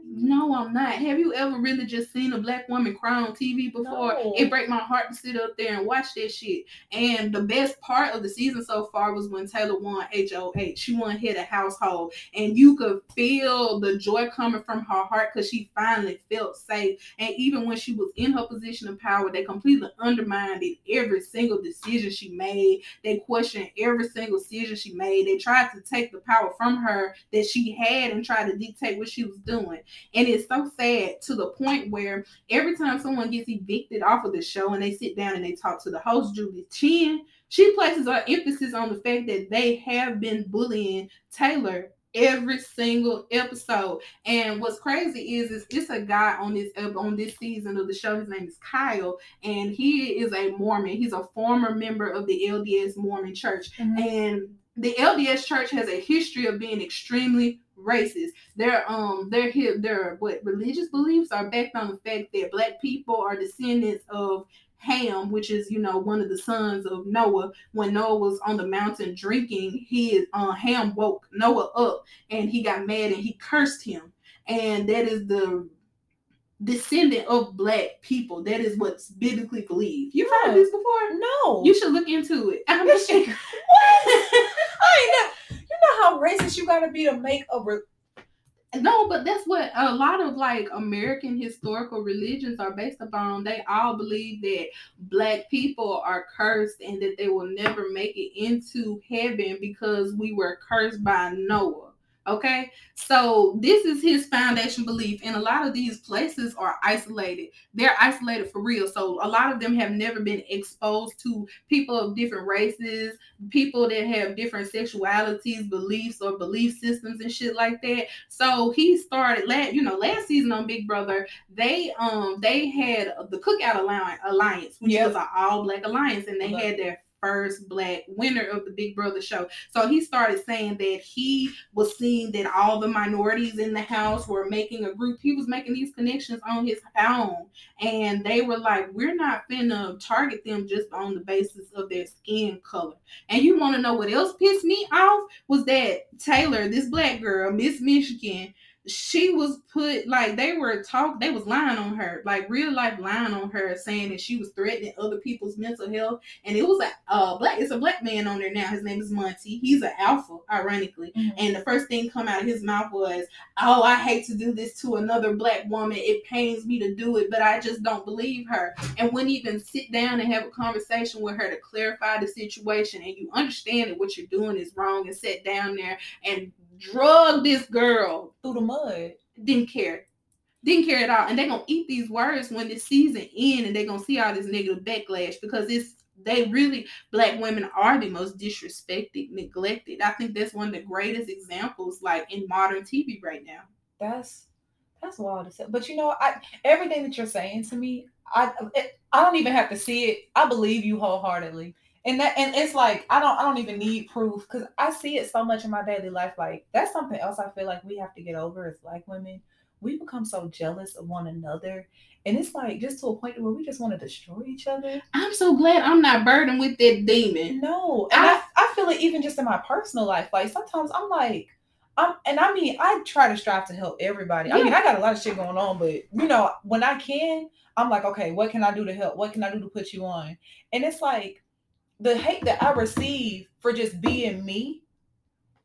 No, I'm not. Have you ever really just seen a black woman cry on TV before? No. It break my heart to sit up there and watch that shit. And the best part of the season so far was when Taylor won HOH. She won Head of Household, and you could feel the joy coming from her heart because she finally felt safe. And even when she was in her position of power, they completely undermined it. Every single decision she made, they questioned every single decision she made. They tried to take the power from her that she had and try to dictate what she was doing. And it's so sad to the point where every time someone gets evicted off of the show and they sit down and they talk to the host, Julie Chen, she places her emphasis on the fact that they have been bullying Taylor every single episode. And what's crazy is, is it's a guy on this on this season of the show. His name is Kyle, and he is a Mormon. He's a former member of the LDS Mormon Church, Mhm. and the LDS Church has a history of being extremely racist. Their um their hi- their what religious beliefs are based on the fact that black people are descendants of Ham, which is you know one of the sons of Noah. When Noah was on the mountain drinking, he uh, Ham woke Noah up and he got mad and he cursed him, and that is the descendant of black people. That is what's biblically believed. You've heard this before? No. You should look into it. I'm what? I ain't know. How racist you gotta be to make a re- No, but that's what a lot of like American historical religions are based upon. They all believe that black people are cursed and that they will never make it into heaven because we were cursed by Noah. Okay, so this is his foundation belief, and a lot of these places are isolated. They're isolated for real. So a lot of them have never been exposed to people of different races, people that have different sexualities, beliefs, or belief systems and shit like that. So he started last, you know, last season on Big Brother, they um they had the Cookout Alliance, alliance which Yep. was an all black alliance, and they Love had their first black winner of the Big Brother show. So he started saying that he was seeing that all the minorities in the house were making a group. He was making these connections on his own, and they were like, "We're not finna target them just on the basis of their skin color." And you want to know what else pissed me off was that Taylor, this black girl, Miss Michigan, she was put like they were talk they was lying on her like real life lying on her saying that she was threatening other people's mental health. And it was a uh black it's a black man on there now. His name is Monte. He's an alpha ironically. Mhm. and the first thing come out of his mouth was oh i hate to do this to another black woman. It pains me to do it but i just don't believe her. And wouldn't even sit down and have a conversation with her to clarify the situation. And you understand that what you're doing is wrong and sit down there and drug this girl through the mud. didn't care. Didn't care at all. And they're gonna eat these words when this season end and they're gonna see all this negative backlash because it's they really black women are the most disrespected, neglected. I think that's one of the greatest examples like in modern TV right now. That's that's wild to say. But you know, I everything that you're saying to me, I it, I don't even have to see it. I believe you wholeheartedly. And that and it's like I don't I don't even need proof because I see it so much in my daily life. Like that's something else I feel like we have to get over as black women. We become so jealous of one another. And it's like just to a point where we just want to destroy each other. I'm so glad I'm not burdened with that demon. No, and I, I feel it even just in my personal life. Like sometimes I'm like, I'm, and I mean, I try to strive to help everybody. I mean, I got a lot of shit going on, but you know, when I can, I'm like, okay, what can I do to help? What can I do to put you on? And it's like the hate that I receive for just being me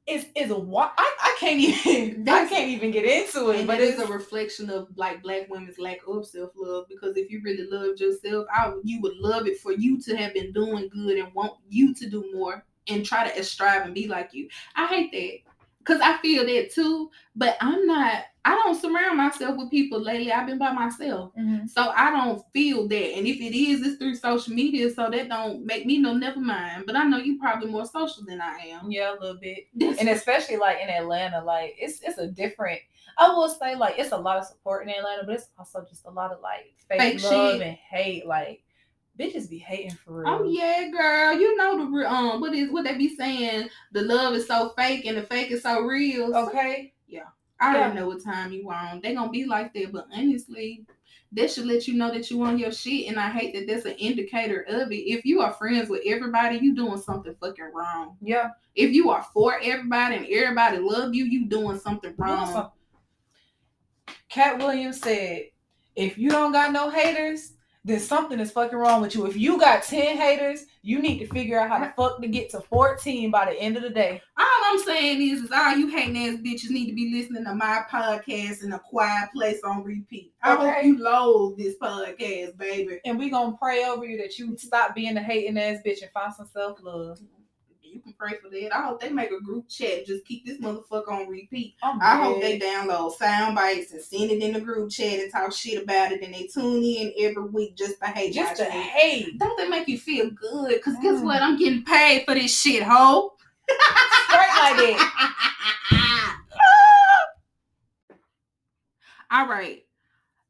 is is a what I, I can't even I can't even get into it. But it's a reflection of like black women's lack of self love. Because if you really loved yourself, I you would love it for you to have been doing good and want you to do more and try to strive and be like you. I hate that because I feel that too. But I'm not. I don't surround myself with people lately. I've been by myself, Mhm. so I don't feel that. And if it is, it's through social media, so that don't make me no never mind. But I know you probably more social than I am. yeah, a little bit. And especially like in Atlanta, like it's it's a different. I will say like it's a lot of support in Atlanta, but it's also just a lot of like fake, Fake love shit. and hate. Like bitches be hating for real. Oh yeah, girl. You know the um what is what they be saying? The love is so fake and the fake is so real. Okay. Yeah. I yeah. don't know what time you on. They gonna be like that, but honestly, that should let you know that you on your shit. And I hate that that's an indicator of it. If you are friends with everybody, you doing something fucking wrong. Yeah. If you are for everybody and everybody love you, you doing something Doing wrong. something. Katt Williams said, "If you don't got no haters, then something is fucking wrong with you. If you got ten haters, you need to figure out how the fuck to get to fourteen by the end of the day." All I'm saying is, is all you hating ass bitches need to be listening to my podcast in a quiet place on repeat. I hope you load this podcast, baby. And we gonna pray over you that you stop being a hating ass bitch and find some self love. You can pray for that. I hope they make a group chat. and Just keep this motherfucker on repeat. I hope they download sound bites and send it in the group chat and talk shit about it. And they tune in every week just to hate just to shit. hate. Don't they make you feel good? Cause guess Mm. what? I'm getting paid for this shit, ho. Straight like that. All right.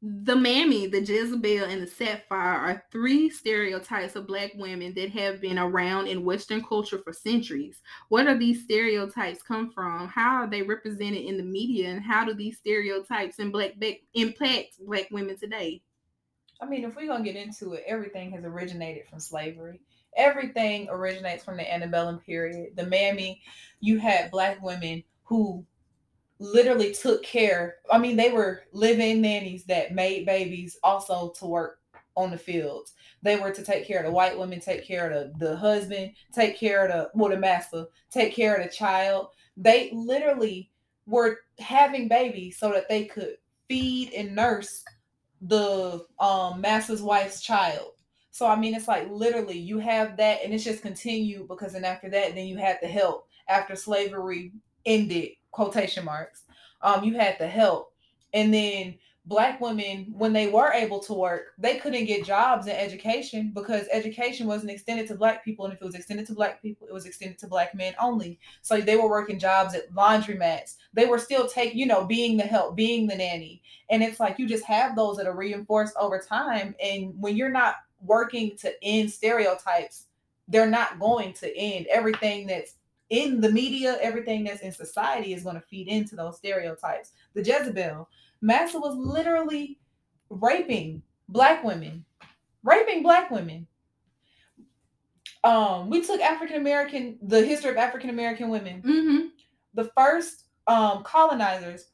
The Mammy, the Jezebel, and the Sapphire are three stereotypes of Black women that have been around in Western culture for centuries. What are these stereotypes come from? How are they represented in the media? And how do these stereotypes in black, impact Black women today? I mean, if we're gonna get into it, everything has originated from slavery. Everything originates from the antebellum period. The mammy, you had black women who literally took care. I mean, they were living nannies that made babies also to work on the fields. They were to take care of the white women, take care of the, the husband, take care of the well, the master, take care of the child. They literally were having babies so that they could feed and nurse the um master's wife's child. So I mean it's like literally you have that and it's just continued because then after that then you had the help after slavery ended quotation marks. Um you had the help. And then black women when they were able to work they couldn't get jobs in education because education wasn't extended to black people. And if it was extended to black people it was extended to black men only. So they were working jobs at laundromats. They were still taking you know being the help being the nanny. And it's like you just have those that are reinforced over time. And when you're not working to end stereotypes they're not going to end. Everything that's in the media everything that's in society is going to feed into those stereotypes the jezebel massa was literally raping black women raping black women um we took african american the history of african american women Mm-hmm. the first um colonizers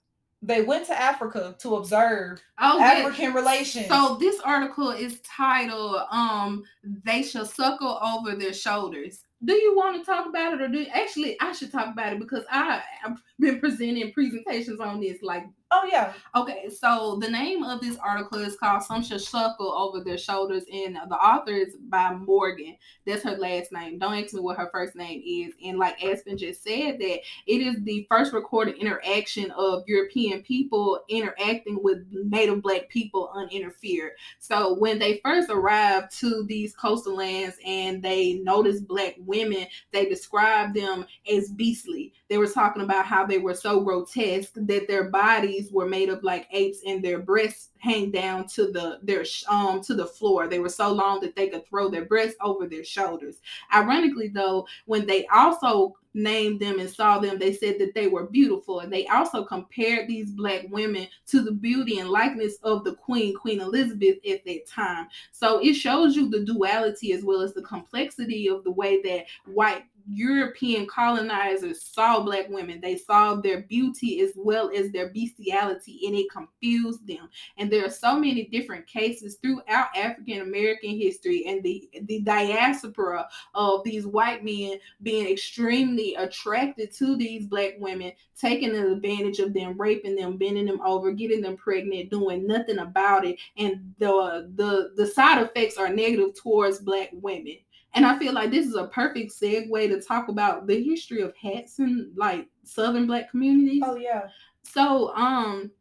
they went to Africa to observe Oh. African relations. So this article is titled um they shall suckle over their shoulders. Do you want to talk about it or do actually I should talk about it because I I've been presenting presentations on this like oh yeah, okay so the name of this article is called some shall suckle over their shoulders and the author is by Morgan. That's her last name. Don't ask me what her first name is. And like Aspen just said that it is the first recorded interaction of European people interacting with native black people uninterfered. So when they first arrived to these coastal lands and they noticed black women, they described them as beastly. They were talking about how they were so grotesque that their bodies were made of like apes and their breasts hang down to the their um to the floor. They were so long that they could throw their breasts over their shoulders. Ironically though, when they also named them and saw them, they said that they were beautiful. And they also compared these black women to the beauty and likeness of the queen, Queen Elizabeth, at that time. So it shows you the duality as well as the complexity of the way that white European colonizers saw black women. They saw their beauty as well as their bestiality, and it confused them. And there are so many different cases throughout African American history and the, the diaspora of these white men being extremely attracted to these black women, taking advantage of them, raping them, bending them over, getting them pregnant, doing nothing about it. And the the the side effects are negative towards black women. And I feel like this is a perfect segue to talk about the history of hats in like southern black communities. oh yeah, So um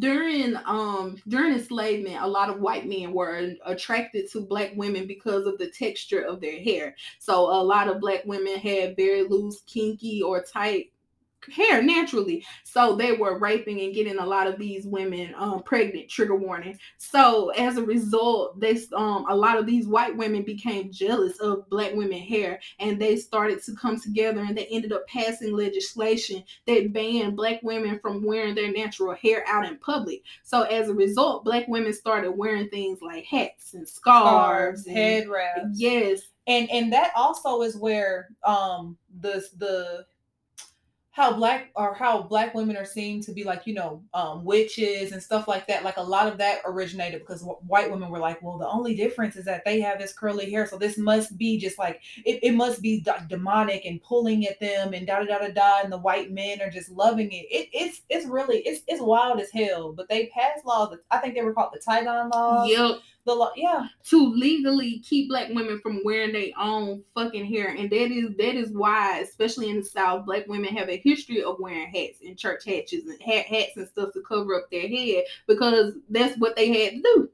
during um during enslavement a lot of white men were attracted to black women because of the texture of their hair so a lot of black women had very loose kinky or tight hair naturally. So they were raping and getting a lot of these women um pregnant trigger warning. So as a result they um a lot of these white women became jealous of black women hair and they started to come together and they ended up passing legislation that banned black women from wearing their natural hair out in public. So as a result black women started wearing things like hats and scarves, scarves, and- head wraps. yes. And and that also is where um the the how black or how black women are seen to be like you know um witches and stuff like that like a lot of that originated because wh- white women were like well the only difference is that they have this curly hair so this must be just like it, it must be d- demonic and pulling at them and da da da da da and the white men are just loving it. it it's it's really it's it's wild as hell but they passed laws i think they were called the Tignon laws yep the law yeah. to legally keep black women from wearing their own fucking hair. And that is that is why especially in the south black women have a history of wearing hats and church hatches and hat, hats and stuff to cover up their head because that's what they had to do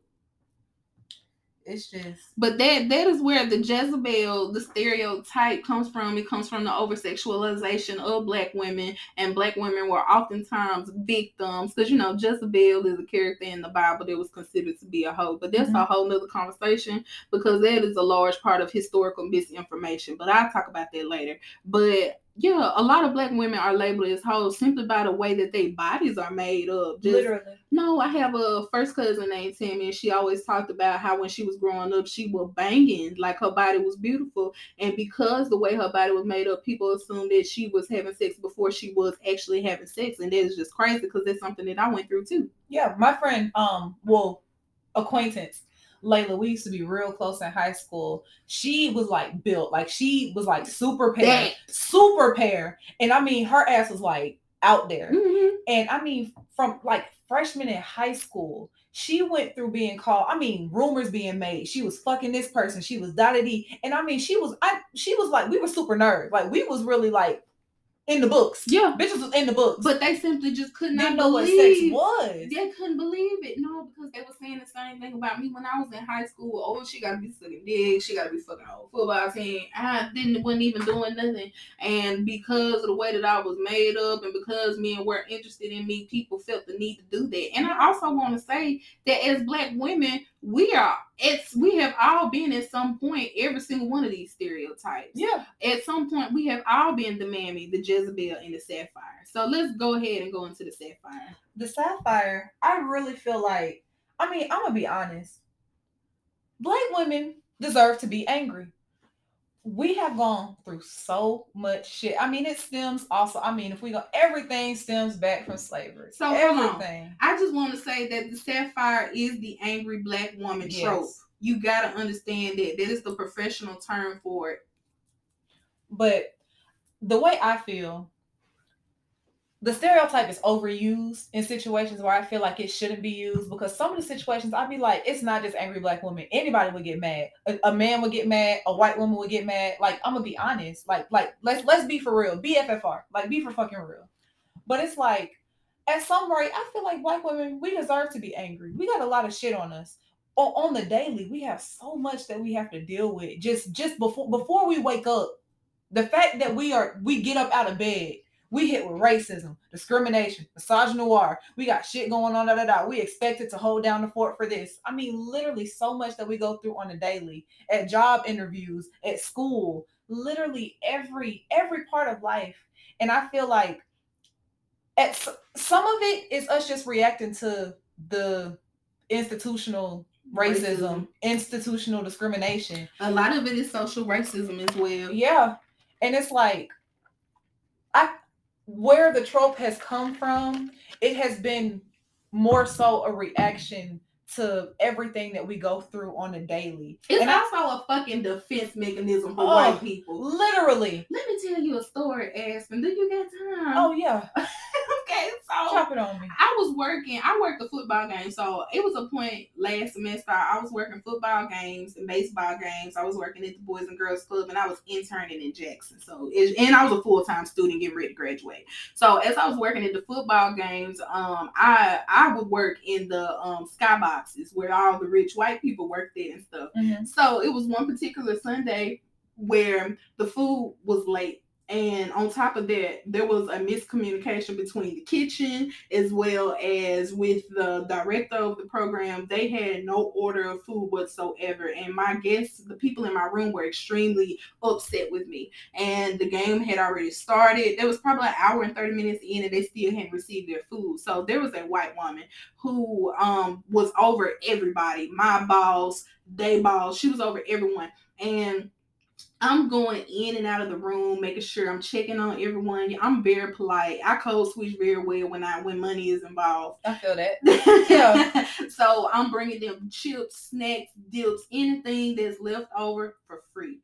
it's just but that that is where the Jezebel, the stereotype comes from. It comes from the over sexualization of black women, and black women were oftentimes victims because you know Jezebel is a character in the Bible that was considered to be a hoe. But that's a Mhm. whole nother conversation because that is a large part of historical misinformation. But I'll talk about that later. But yeah, a lot of black women are labeled as hoes simply by the way that their bodies are made up. Just literally no, I have a first cousin named Tammy, and she always talked about how when she was growing up, she was banging, like her body was beautiful. And because the way her body was made up, people assumed that she was having sex before she was actually having sex. And that is just crazy because that's something that I went through too. Yeah, my friend, um, well, acquaintance, Layla, we used to be real close in high school. She was like built, like she was like super pair, That- super pair. And I mean, her ass was like out there. Mhm. And I mean, from like freshman in high school, she went through being called. I mean, rumors being made. She was fucking this person. She was da da. And I mean, she was. I. She was like, we were super nerds. Like we was really like in the books. Yeah. Bitches was in the books. But they simply just could not know what sex was. They couldn't believe it. No, because they were saying the same thing about me when I was in high school. Oh, she gotta be sucking dick. She gotta be fucking whole football team. I didn't wasn't even doing nothing. And because of the way that I was made up and because men were interested in me, people felt the need to do that. And I also want to say that as black women, we are it's we have all been at some point every single one of these stereotypes Yeah. at some point we have all been the mammy, the Jezebel, and the Sapphire. So let's go ahead and go into the Sapphire. the sapphire, I really feel like, I mean, I'm gonna be honest. Black women deserve to be angry. We have gone through so much shit. I mean, it stems also. I mean, if we go, everything stems back from slavery. So, everything. I just want to say that the sapphire is the angry black woman trope. You gotta understand that. That is the professional term for it. But the way I feel, the stereotype is overused in situations where I feel like it shouldn't be used because some of the situations I'd be like, it's not just angry black women. Anybody would get mad. A, a man would get mad. A white woman would get mad. Like I'm gonna be honest. Like like let's let's be for real. BFFR. Like be for fucking real. But it's like at some rate, I feel like black women we deserve to be angry. We got a lot of shit on us. On, on the daily, we have so much that we have to deal with. Just just before before we wake up, the fact that we are we get up out of bed we hit with racism discrimination misogynoir we got shit going on da, da, da. we expected to hold down the fort for this i mean literally so much that we go through on a daily at job interviews at school literally every every part of life and i feel like at some of it is us just reacting to the institutional racism, Racism. institutional discrimination A lot of it is social racism as well. yeah. And it's like I where the trope has come from, it has been more so a reaction to everything that we go through on a daily. It's and I, also a fucking defense mechanism for Oh. white people. literally. Let me tell you a story, Aspen. Do you got time? Oh yeah. okay. So Drop it on me. I was working, I worked a football game. So it was a point last semester. I was working football games and baseball games. I was working at the Boys and Girls Club and I was interning in Jackson. So it, and I was a full-time student getting ready to graduate. So as I was working at the football games, um, I I would work in the um skyboxes where all the rich white people worked at and stuff. Mm-hmm. So it was one particular Sunday where the food was late. And on top of that, there was a miscommunication between the kitchen as well as with the director of the program. They had no order of food whatsoever. And my guests, the people in my room, were extremely upset with me. And the game had already started. There was probably an hour and 30 minutes in, and they still hadn't received their food. So there was a white woman who um was over everybody my boss they boss she was over everyone and I'm going in and out of the room, making sure I'm checking on everyone. I'm very polite. I code switch very well when I when money is involved. I feel that. yeah. so I'm bringing them chips, snacks, dips, anything that's left over for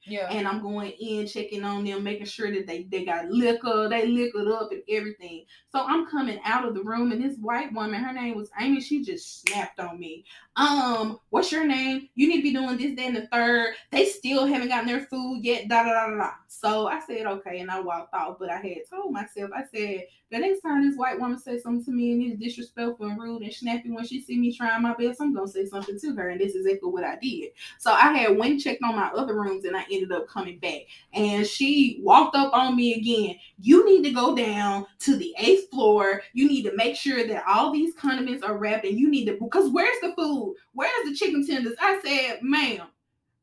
Yeah. and I'm going in checking on them, making sure that they they got liquor, they liquored up and everything. So I'm coming out of the room, and this white woman, her name was Amy, she just snapped on me. Um, what's your name? You need to be doing this, and the third. They still haven't gotten their food yet. Da da da da. da. So I said okay, and I walked off. But I had told myself, I said the next time this white woman says something to me and is disrespectful and rude and snappy when she see me trying my best, I'm gonna say something to her, and this is exactly what I did. So I had went checked on my other rooms and I ended up coming back. And she walked up on me again. You need to go down to the eighth floor. You need to make sure that all these condiments are wrapped and you need to because where's the food? Where's the chicken tenders? I said, ma'am.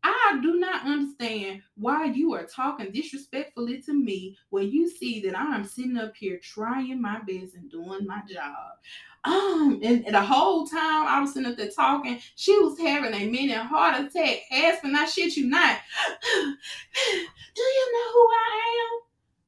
I do not understand why you are talking disrespectfully to me when you see that I am sitting up here trying my best and doing my job. Um, and, and the whole time I was sitting up there talking, she was having a mini heart attack, asking, I shit you not. do you know who I am?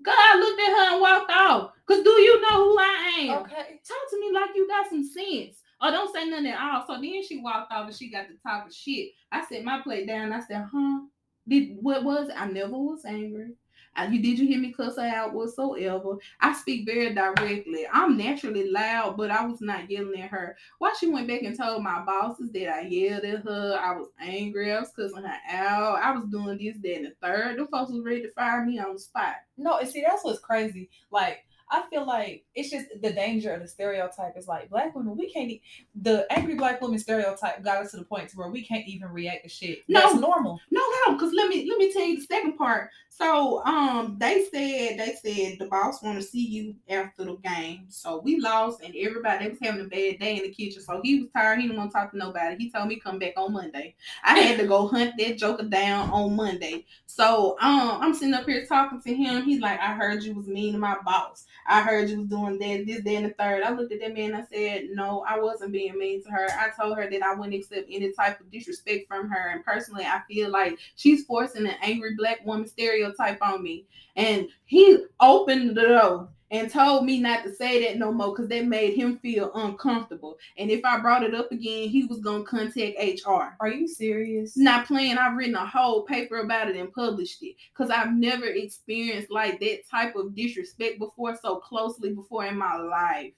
God looked at her and walked off. Cause do you know who I am? Okay. Talk to me like you got some sense. Or don't say nothing at all. So then she walked off and she got to of shit. I set my plate down. I said, huh? Did what was it? I never was angry. I, you did you hear me cuss her out whatsoever? I speak very directly. I'm naturally loud, but I was not yelling at her. Why she went back and told my bosses that I yelled at her, I was angry, I was cussing her out, I was doing this, that, and the third. The folks was ready to fire me on the spot. No, and see that's what's crazy. Like I feel like it's just the danger of the stereotype is like black women. We can't. e- The angry black woman stereotype got us to the point to where we can't even react to shit. No. That's normal. No, no, because let me let me tell you the second part. So um they said they said the boss want to see you after the game. So we lost and everybody they was having a bad day in the kitchen. So he was tired, he didn't want to talk to nobody. He told me come back on Monday. I had to go hunt that joker down on Monday. So um I'm sitting up here talking to him. He's like, I heard you was mean to my boss. I heard you was doing that, this, that, and the third. I looked at that man I said, No, I wasn't being mean to her. I told her that I wouldn't accept any type of disrespect from her. And personally, I feel like she's forcing an angry black woman stereotype on me. And he opened the door and told me not to say that no more because that made him feel uncomfortable. And if I brought it up again, he was gonna contact HR. Are you serious? Not playing. I've written a whole paper about it and published it because I've never experienced like that type of disrespect before so closely before in my life.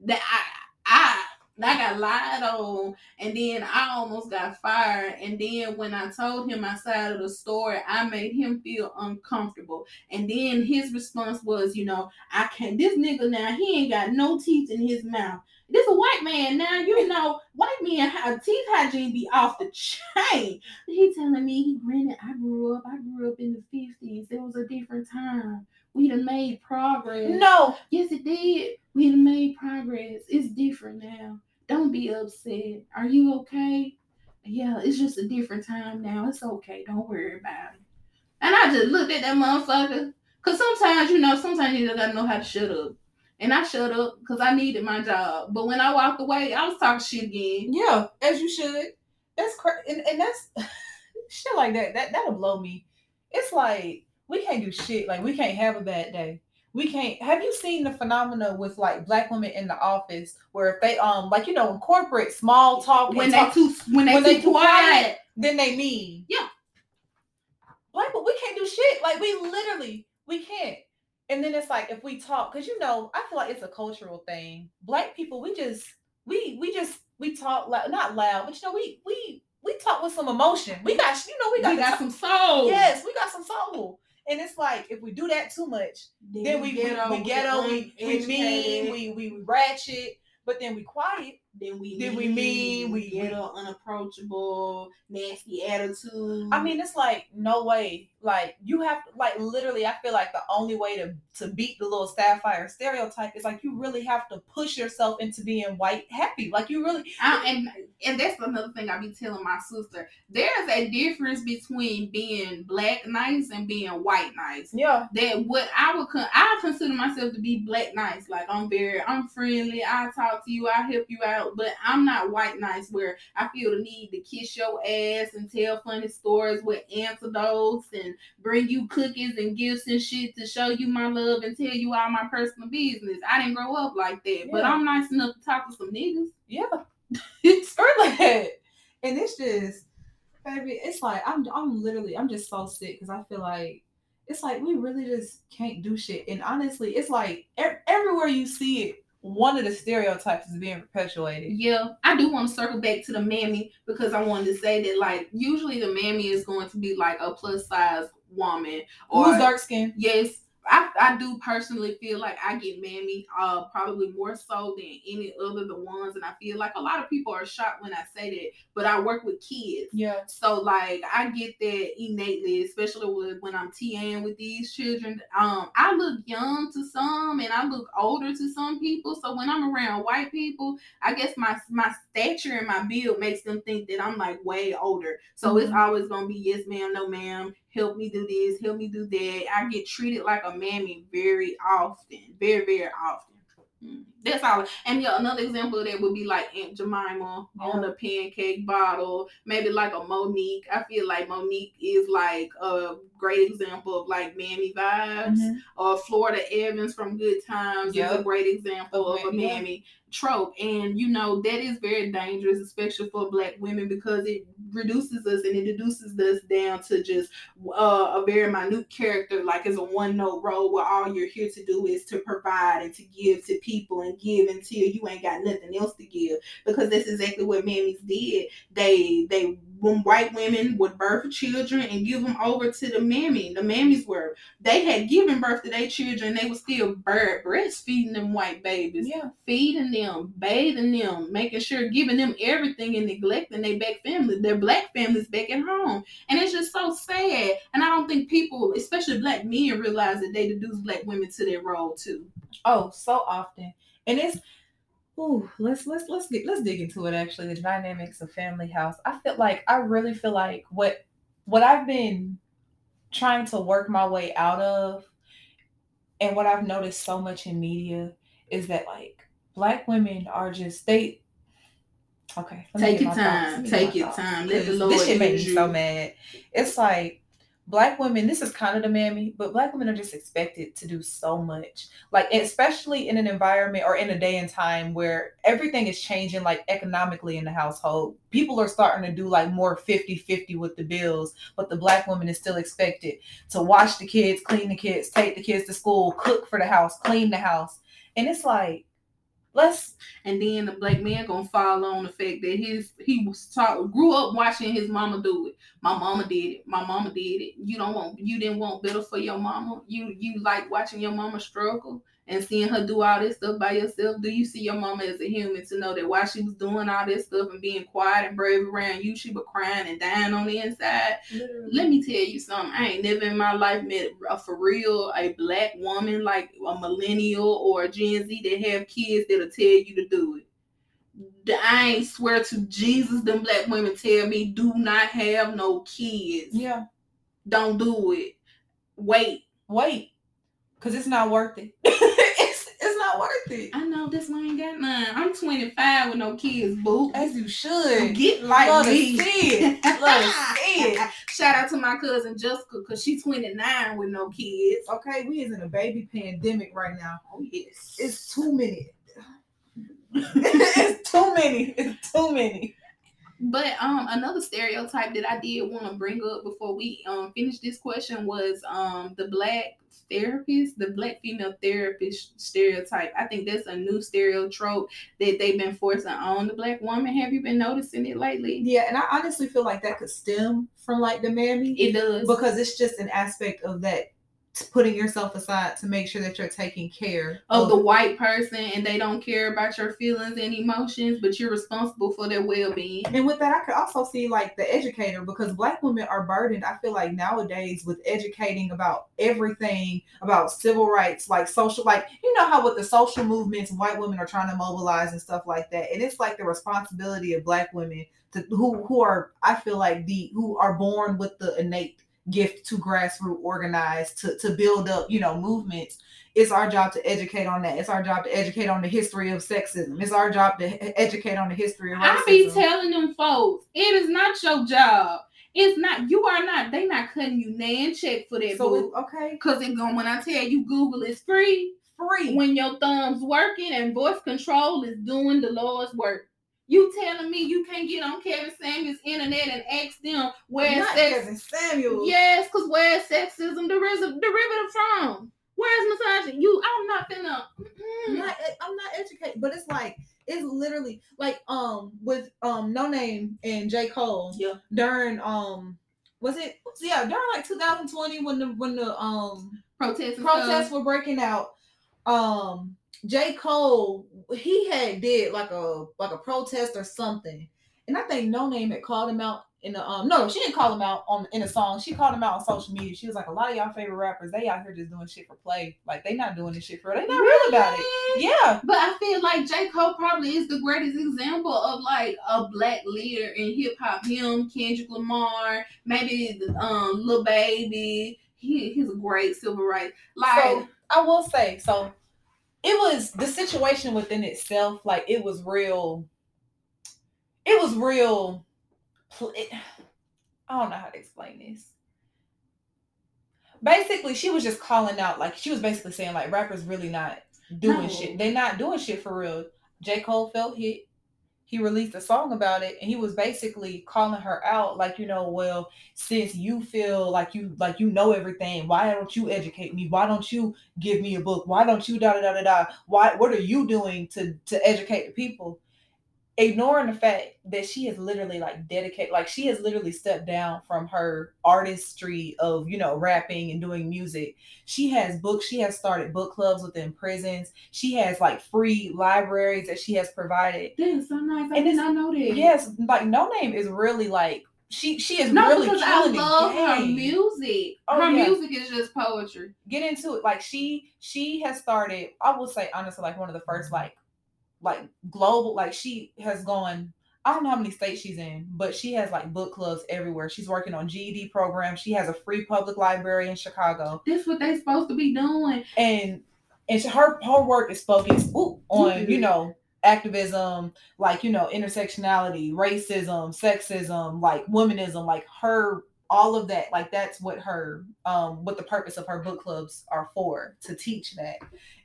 That I I got lied on, and then I almost got fired. And then when I told him my side of the story, I made him feel uncomfortable. And then his response was, you know, I can't. This nigga now, he ain't got no teeth in his mouth. This a white man now. You know, white men have teeth hygiene be off the chain. He telling me, he granted, I grew up. I grew up in the fifties. It was a different time. We done made progress. No. Yes, it did. We done made progress. It's different now. Don't be upset. Are you okay? Yeah, it's just a different time now. It's okay. Don't worry about it. And I just looked at that motherfucker. Cause sometimes, you know, sometimes you just gotta know how to shut up. And I shut up because I needed my job. But when I walked away, I was talking shit again. Yeah, as you should. That's crazy, and, and that's shit like that. That that'll blow me. It's like we can't do shit. Like we can't have a bad day. We can't. Have you seen the phenomena with like black women in the office where if they um like you know incorporate small talk When they talk- too when they when too they too quiet. quiet, then they mean. Yeah. Like, but we can't do shit. Like, we literally, we can't. And then it's like, if we talk, because you know, I feel like it's a cultural thing. Black people, we just, we, we just, we talk loud, not loud, but you know, we, we, we talk with some emotion. We got, you know, we got, We got some soul. Yes, we got some soul. And it's like, if we do that too much, then we ghetto, we, we ghetto, we, we mean, we, we ratchet, but then we quiet. Then we then we mean, we- ghetto, unapproachable, nasty attitude. I mean, it's like no way. Like you have to, like literally. I feel like the only way to to beat the little sapphire stereotype is like you really have to push yourself into being white happy. Like you really. I, and and that's another thing I be telling my sister. There's a difference between being black nice and being white nice. Yeah. That what I would con- I consider myself to be black nice. Like I'm very I'm friendly. I talk to you. I help you out. But I'm not white nice where I feel the need to kiss your ass and tell funny stories with antidotes and bring you cookies and gifts and shit to show you my love and tell you all my personal business. I didn't grow up like that. But I'm nice enough to talk to some niggas. Yeah. it's that. And it's just, baby. It's like I'm. I'm literally. I'm just so sick because I feel like. It's like we really just can't do shit. And honestly, it's like e- everywhere you see it, one of the stereotypes is being perpetuated. Yeah, I do want to circle back to the mammy because I wanted to say that like usually the mammy is going to be like a plus size woman or Who's dark skin? yes. I, I do personally feel like I get mammy uh probably more so than any other the ones and I feel like a lot of people are shocked when I say that but I work with kids Yeah. so like I get that innately, especially with when I'm TAing with these children. Um, I look young to some and I look older to some people. So when I'm around white people, I guess my my stature and my build makes them think that I'm like way older. So it's Mhm. always gonna be yes ma'am, no ma'am, help me do this, help me do that. I get treated like a mammy very often, very, very often. Mm. That's all. And yeah, another example of that would be like Aunt Jemima on the pancake bottle, maybe like a Mo'Nique. I feel like Mo'Nique is like a great example of like mammy vibes. Mhm. Or Florida Evans from Good Times is a great example Of of a mammy, yeah. trope. And you know, that is very dangerous, especially for black women, because it reduces us and it reduces us down to just uh, a very minute character, like as a one note role where all you're here to do is to provide and to give to people and give until you ain't got nothing else to give. Because that's exactly what mammies did. They they when white women would birth children and give them over to the mammy. The mammies were they had given birth to their children, they were still bird breastfeeding them white babies Yeah. feeding them, bathing them, making sure, giving them everything and neglecting their black family, their black families back at home. And it's just so sad. And I don't think people, especially black men, realize that they deduce black women to their role too. Oh, so often. And it's ooh, let's let's let's get let's dig into it actually, the dynamics of family house. I feel like I really feel like what what I've been trying to work my way out of And what I've noticed so much in media is that like black women are just they okay. Take your my thoughts, let time. Take your thoughts, time. Let the Lord This shit makes use me so mad. It's like black women, this is kind of the mammy, but black women are just expected to do so much. Like especially in an environment or in a day and time where everything is changing like economically in the household. People are starting to do like more 50-50 with the bills, but the black woman is still expected to wash the kids, clean the kids, take the kids to school, cook for the house, clean the house. And it's like let's And then the black man gonna fall on the fact that his he was taught grew up watching his mama do it. My mama did it. My mama did it. You don't want you didn't want better for your mama. You you like watching your mama struggle and seeing her do all this stuff by yourself. Do you see your mama as a human to know that while she was doing all this stuff and being quiet and brave around you, she was crying and dying on the inside? Let me tell you something. I ain't never in my life met a, for real a black woman like a millennial or a Gen Z that have kids that'll tell you to do it. I ain't swear to Jesus, them black women tell me do not have no kids. yeah, Don't do it. Wait. wait. Cause it's not worth it. it's it's not worth it. I know this one ain't got none. I'm 25 with no kids, boo. As you should. Get like Love me. it. Love it. Shout out to my cousin Jessica because she's 29 with no kids. Okay, we is in a baby pandemic right now. Oh yes. It's too many. it's too many. It's too many. But um another stereotype that I did want to bring up before we um finish this question was um the black therapist, the black female therapist stereotype. I think that's a new stereotype that they've been forcing on the black woman. Have you been noticing it lately? Yeah, and I honestly feel like that could stem from like the mammy It does. because it's just an aspect of that putting yourself aside to make sure that you're taking care of the white person and they don't care about your feelings and emotions, but you're responsible for their well-being. And with that, I could also see like the educator because black women are burdened. I feel like nowadays with educating about everything about civil rights, like social, like you know how with the social movements, white women are trying to mobilize and stuff like that. And it's like the responsibility of black women to who who are I feel like the who are born with the innate gift to grassroots organize to to build up you know movements it's our job to educate on that it's our job to educate on the history of sexism it's our job to educate on the history of racism I be telling them folks, it is not your job. It's not you are not. They not cutting you nan check for that. So it, okay, Cause it going when I tell you Google is free. free. When your thumbs working and voice control is doing the Lord's work. You telling me you can't get on Kevin Samuels' internet and ask them where Not sex Kevin Samuel. Yes, because where's sexism derivative derivative from? Where's misogyny? You I'm not finna I'm mm-mm. not, I'm not educated, but it's like it's literally like um with um Noname and J Cole Yeah. during um was it yeah during like 2020 when the when the um protests protests were breaking out um J Cole he had did like a like a protest or something and I think Noname had called him out in the um no she didn't call him out on in a song she called him out on social media she was like a lot of y'all favorite rappers they out here just doing shit for play like they not doing this shit for they not real about it yeah But I feel like J. Cole probably is the greatest example of like a black leader in hip hop. Him, Kendrick Lamar, maybe um Lil Baby. He he's a great civil rights. Like So I will say, so it was the situation within itself, like it was real. It was real. it- I don't know how to explain this. Basically, she was just calling out, like she was basically saying, like rappers really not doing No. shit. They're not doing shit for real. J. Cole felt hit. He released a song about it, and he was basically calling her out, like you know, well, since you feel like you like you know everything, why don't you educate me? Why don't you give me a book? Why don't you da da da da? Why what are you doing to to educate the people? Ignoring the fact that she has literally like dedicated like she has literally stepped down from her artistry of you know rapping and doing music. She has books, she has started book clubs within prisons, she has like free libraries that she has provided. that's so nice. I And did not know that. Yes, like no name is really like she she is No, really because I love her music. Oh, her yeah. music is just poetry. get into it like she she has started i will say honestly like one of the first mm-hmm. like like global like she has gone I don't know how many states she's in, but she has like book clubs everywhere. She's working on GED programs. She has a free public library in Chicago, This what they're supposed to be doing. and and she- her her work is focused ooh, on you know activism, like you know intersectionality, racism, sexism, like womanism, like her all of that. Like that's what her um what the purpose of her book clubs are for to teach that.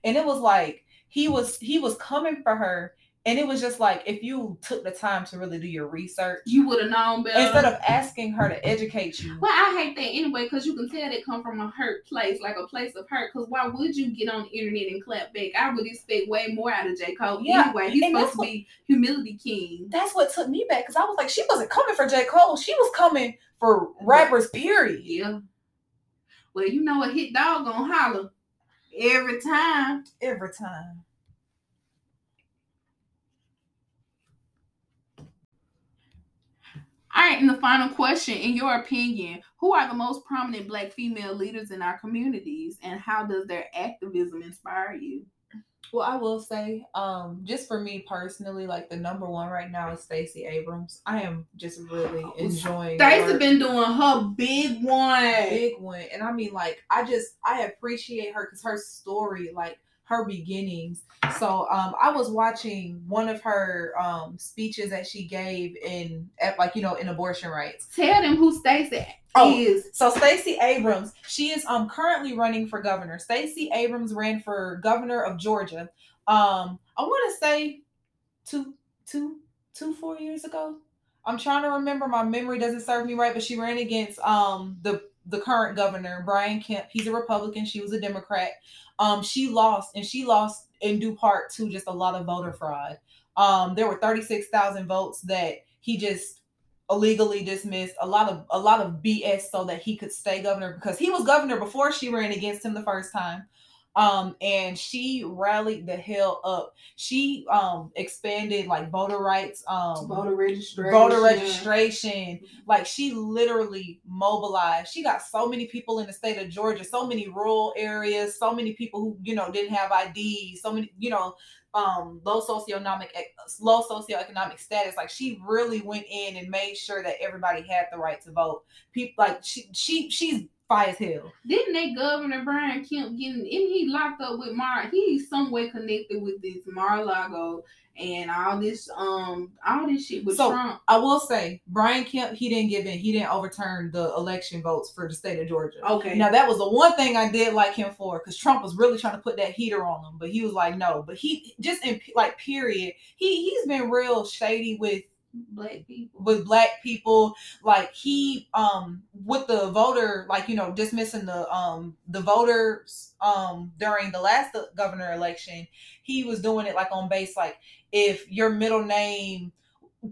And it was like he was he was coming for her and it was just like if you took the time to really do your research You would have known better. instead of asking her to educate you Well, I hate that anyway because you can tell they come from a hurt place, like a place of hurt. Because why would you get on the internet and clap back? I would expect way more out of J. Cole. Yeah, Anyway, he's and supposed that's to what- be humility king. that's what took me back because I was like, she wasn't coming for J. Cole. She was coming for rappers, period. Yeah. Well, you know a hit dog gonna holler every time. Every time. All right, and the final question, in your opinion, who are the most prominent black female leaders in our communities and how does their activism inspire you? Well, I will say, um, just for me personally, like the number one right now is Stacey Abrams. I am just really enjoying Stacey been doing her big one. big one, and I mean, like, I just I appreciate her because her story, like her beginnings. So, um, I was watching one of her um speeches that she gave in, at, like, you know, in abortion rights. Tell them who Stacey Oh, is. So Stacey Abrams, she is um currently running for governor. Stacey Abrams ran for governor of Georgia. Um, I want to say two, two, two, four years ago. I'm trying to remember. My memory doesn't serve me right, but she ran against um the the current governor Brian Kemp. He's a Republican. She was a Democrat. Um, she lost, and she lost in due part to just a lot of voter fraud. Um, there were 36,000 votes that he just illegally dismissed a lot of a lot of BS so that he could stay governor because he was governor before she ran against him the first time. Um and she rallied the hell up. She um expanded like voter rights, um Voter registration. voter registration. Like she literally mobilized. She got so many people in the state of Georgia, so many rural areas, so many people who, you know, didn't have ID, so many, you know, um low socioeconomic low socioeconomic status. Like she really went in and made sure that everybody had the right to vote. People like she she she's fire as hell. Didn't they Governor Brian Kemp getting? Isn't he locked up with Mar? He's some way connected with this Mar-a-Lago and all this um all this shit with So, Trump. I will say, Brian Kemp, he didn't give in. He didn't overturn the election votes for the state of Georgia. Okay. Now that was the one thing I did like him for, because Trump was really trying to put that heater on him, but he was like, no. But he just in like period, he he's been real shady with Black people. with black people. Like he um with the voter, like you know, dismissing the um the voters um during the last governor election, he was doing it like on base like if your middle name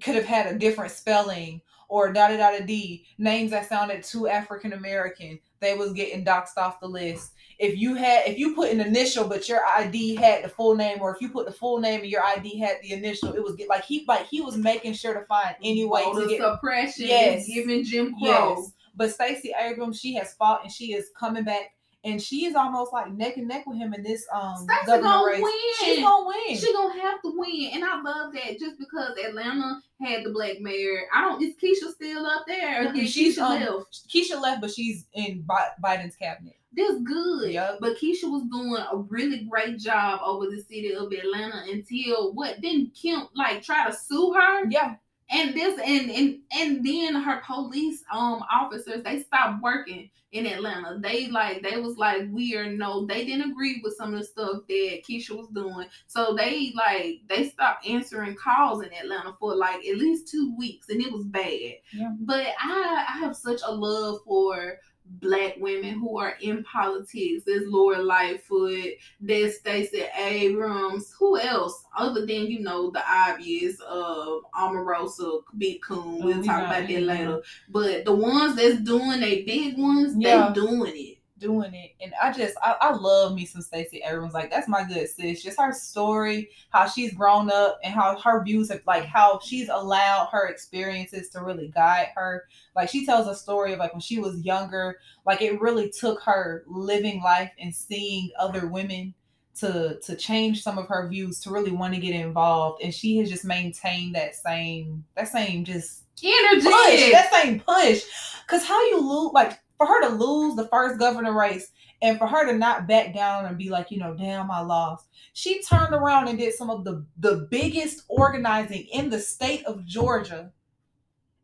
could have had a different spelling or da da da da d names that sounded too African American, they was getting doxed off the list. If you had if you put an initial but your ID had the full name, or if you put the full name and your ID had the initial, it was get like he like he was making sure to find any way Voter to get suppression. Yes. Giving Jim Crow. yes. But Stacey Abrams, she has fought and she is coming back. And she is almost like neck and neck with him in this um Stacey governor gonna race. win. She's gonna win. She gonna have to win, and I love that. Just because Atlanta had the black mayor, I don't. Is Keisha still up there? Or did she's, Keisha um, left? Keisha left, but she's in Bi- Biden's cabinet. That's good. Yup. But Keisha was doing a really great job over the city of Atlanta until what? Then Kemp like try to sue her, Yeah. and this and and and then her police um officers they stopped working in Atlanta. They like they was like we are no. They didn't agree with some of the stuff that Keisha was doing, so they like they stopped answering calls in Atlanta for like at least two weeks, and it was bad. Yeah. But I I have such a love for black women who are in politics. There's Laura Lightfoot, there's Stacey Abrams. Who else? Other than, you know, the obvious uh Omarosa, Big Coon. We'll Oh, talk about that later. But the ones that's doing they big ones, Yeah. they doing it. Doing it. And I just I, I love me some Stacey Abrams. Like that's my good sis. Just her story, how she's grown up and how her views have like how she's allowed her experiences to really guide her. Like she tells a story of like when she was younger, like it really took her living life and seeing other women to to change some of her views to really want to get involved and she has just maintained that same that same just Energy. push that same push because how you lose like for her to lose the first governor race and for her to not back down and be like you know damn i lost. She turned around and did some of the the biggest organizing in the state of georgia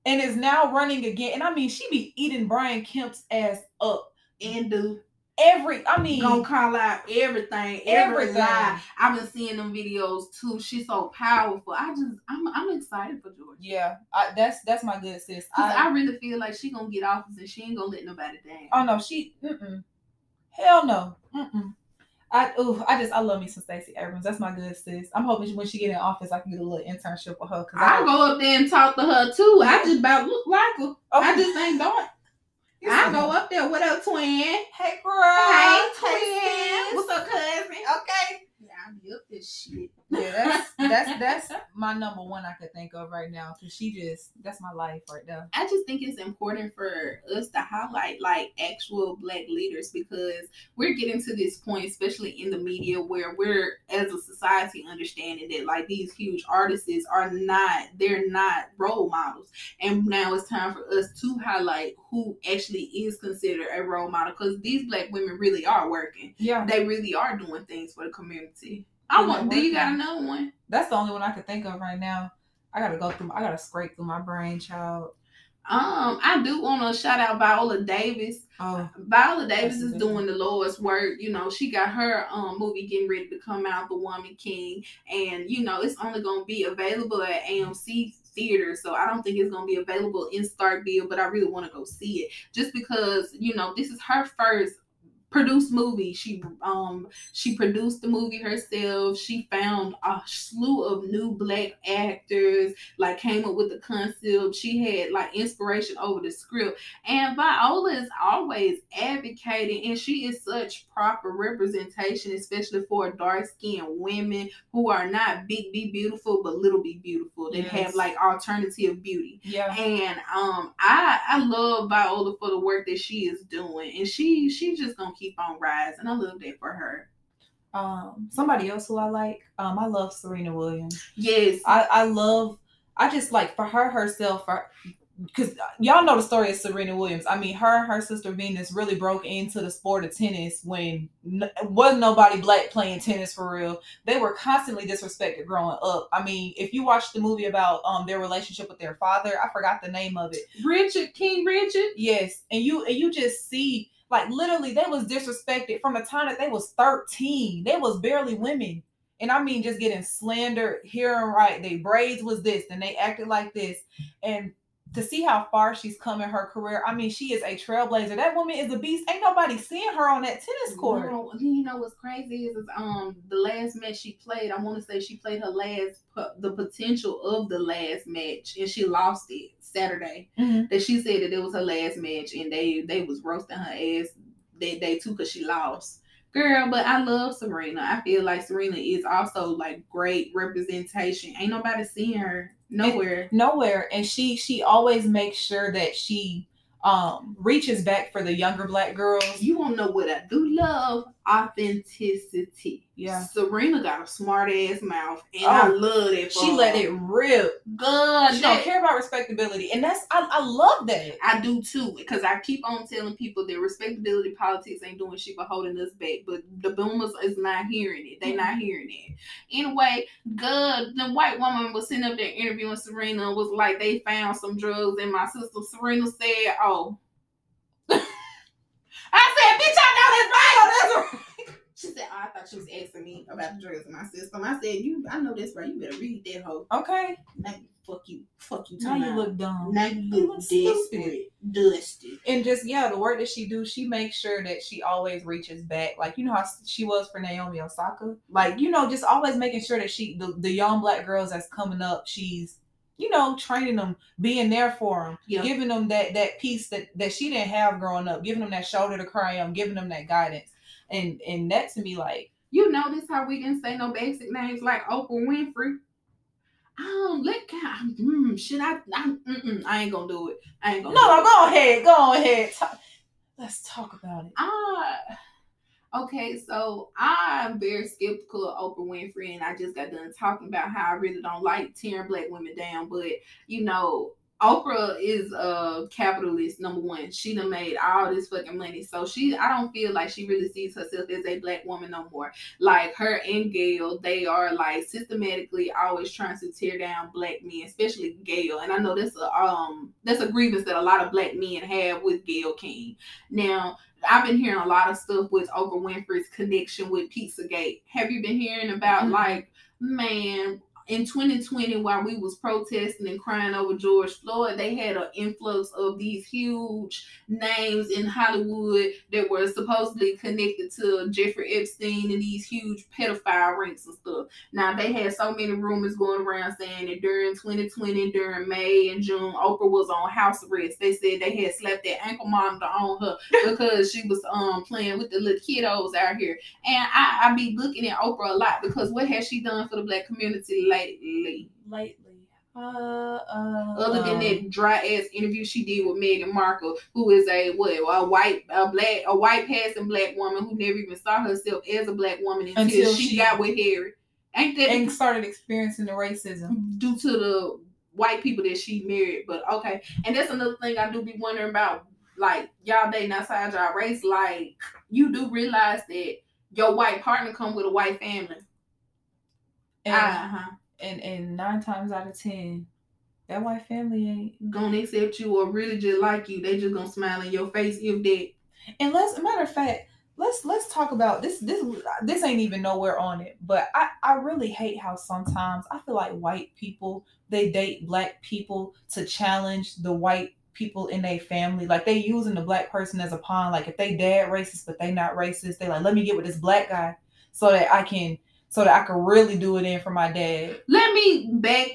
and is now running again. And i mean she be eating brian kemp's ass up. And do every i mean gonna call out everything, every Everything. lie. I've been seeing them videos too. She's so powerful. I just, I'm, I'm excited for Georgia. yeah I, that's that's my good sis I, I, really feel like she gonna get office and she ain't gonna let nobody down. oh no she mm-mm. hell no mm-mm. I ooh, I just I love me some Stacey Abrams. That's my good sis. I'm hoping when she get in office, I can get a little internship with her. Cause I, I'll go up there and talk to her too. I just about look like her. Oh, I just ain't going. I go up there. What up, twin? Hey girl. Hey, twin. What's up, cousin? Okay. Yeah, I'm up this shit. Yeah, that's that's that's my number one I could think of right now. Cause she just that's my life right now. I just think it's important for us to highlight like actual black leaders because we're getting to this point, especially in the media, where we're as a society understanding that like these huge artists are not they're not role models. And now it's time for us to highlight who actually is considered a role model because these black women really are working. Yeah. They really are doing things for the community. I want do you got another one? That's the only one I could think of right now. I gotta go through I gotta scrape through my brain, child. Um, I do want to shout out Viola Davis. Oh, Viola Davis is doing the Lord's work. You know, she got her um movie getting ready to come out, The Woman King, and you know it's only gonna be available at AMC theater. So I don't think it's gonna be available in Starkville, but I really want to go see it just because you know this is her first produced movie. She um she produced the movie herself. She found a slew of new black actors, like came up with the concept. She had like inspiration over the script. And Viola is always advocating, and she is such proper representation, especially for dark skinned women who are not big be beautiful, but little be beautiful. That have like alternative beauty. yeah. And um, I I love Viola for the work that she is doing, and she she just gonna keep on rising. I love that for her. Um, somebody else who I like, um, I love Serena Williams. Yes, I, I love I just like for her herself for because y'all know the story of Serena Williams. I mean, her and her sister Venus really broke into the sport of tennis when n- wasn't nobody black playing tennis for real. They were constantly disrespected growing up. I mean, if you watch the movie about um their relationship with their father, I forgot the name of it. Richard King Richard. Yes, and you and you just see like literally they was disrespected from the time that they was 13. They was barely women. And I mean just getting slandered here and right. They braids was this and they acted like this. And to see how far she's come in her career, I mean, she is a trailblazer. That woman is a beast. Ain't nobody seeing her on that tennis court. You know, you know what's crazy is, is um the last match she played. I want to say she played her last the potential of the last match, and she lost it Saturday. Mhm. That she said that it was her last match, and they they was roasting her ass that day too because she lost. Girl, but I love Serena. I feel like Serena is also like great representation. Ain't nobody seeing her nowhere. Nowhere. And she she always makes sure that she um reaches back for the younger black girls. You won't know what I do love authenticity. Yeah. Serena got a smart ass mouth, and I Oh, love that. She her. let it rip. good. She don't care about respectability, and that's I, I love that. I do too, because I keep on telling people that respectability politics ain't doing shit but holding us back. But the boomers is not hearing it. They not hearing it. Anyway, good. The white woman was sitting up there interviewing Serena. Was like they found some drugs, and my sister Serena said, "Oh." I said, "Bitch, I know that's right." Oh, She said, oh, "I thought she was asking me about the drugs in my system." I said, "You, I know this right. You better read that hoe." Okay, Now fuck you, fuck you. now you about. look dumb. Now you You look look stupid. desperate, dusty. And just yeah, the work that she do, she makes sure that she always reaches back. Like you know how she was for Naomi Osaka. Like you know, just always making sure that she the, the young black girls that's coming up, she's you know training them, being there for them, Yeah. giving them that that piece that that she didn't have growing up, giving them that shoulder to cry on, giving them that guidance. And and that to me like You notice how we didn't say no basic names like Oprah Winfrey? Oh, let God. Mm, should I? I, I ain't gonna do it. I ain't gonna. no it. go ahead go ahead. Talk- Let's talk about it. Ah, Okay, so I'm very skeptical of Oprah Winfrey, and I just got done talking about how I really don't like tearing black women down. But you know, Oprah is a capitalist, number one. She done made all this fucking money. So she I don't feel like she really sees herself as a black woman no more. Like her and Gayle, they are like systematically always trying to tear down black men, especially Gayle. And I know that's a um that's a grievance that a lot of black men have with Gayle King. Now, I've been hearing a lot of stuff with Oprah Winfrey's connection with Pizzagate. Have you been hearing about Mhm. like man in 2020 while we was protesting and crying over George Floyd, they had an influx of these huge names in Hollywood that were supposedly connected to Jeffrey Epstein and these huge pedophile rings and stuff. Now they had so many rumors going around saying that during 2020, during May and June, Oprah was on house arrest. They said they had slapped that ankle monitor on her because she was um playing with the little kiddos out here. And I, I be looking at Oprah a lot because what has she done for the black community lately? Lately, uh, uh, Other than um, that dry ass interview she did with Meghan Markle, who is a what a white a black a white passing black woman who never even saw herself as a black woman until, Until she, she- got with Harry. Ain't that and started experiencing the racism. due to the white people that she married. But okay, and that's another thing I do be wondering about. Like y'all dating outside y'all race, like you do realize that your white partner come with a white family. Uh-huh. And and nine times out of ten, that white family ain't. Gonna accept you or really just like you. They just gonna smile in your face if that. And let's matter of fact, let's let's talk about this. This this ain't even nowhere on it. But I I really hate how sometimes I feel like white people they date black people to challenge the white people in their family. Like they using the black person as a pawn. Like if they dad racist but they not racist, they like let me get with this black guy so that I can so that I could really do it in for my dad. Let me back,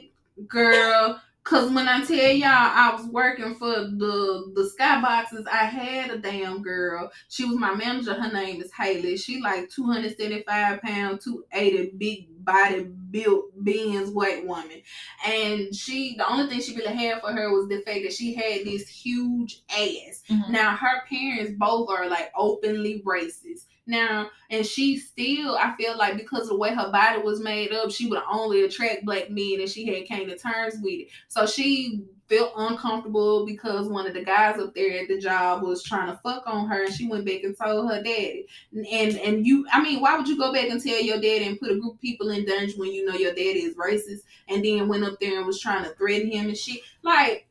girl. Cause when I tell y'all I was working for the the skyboxes, I had a damn girl. She was my manager. Her name is Haley. She like 275 pounds, 280, big body built Benz white woman. And she the only thing she really had for her was the fact that she had this huge ass. Mm-hmm. Now her parents both are like openly racist. Now, and she still, I feel like because of the way her body was made up, she would only attract black men and she had came to terms with it. So she felt uncomfortable because one of the guys up there at the job was trying to fuck on her and she went back and told her daddy. And and you I mean, why would you go back and tell your daddy and put a group of people in danger when you know your daddy is racist and then went up there and was trying to threaten him and shit? Like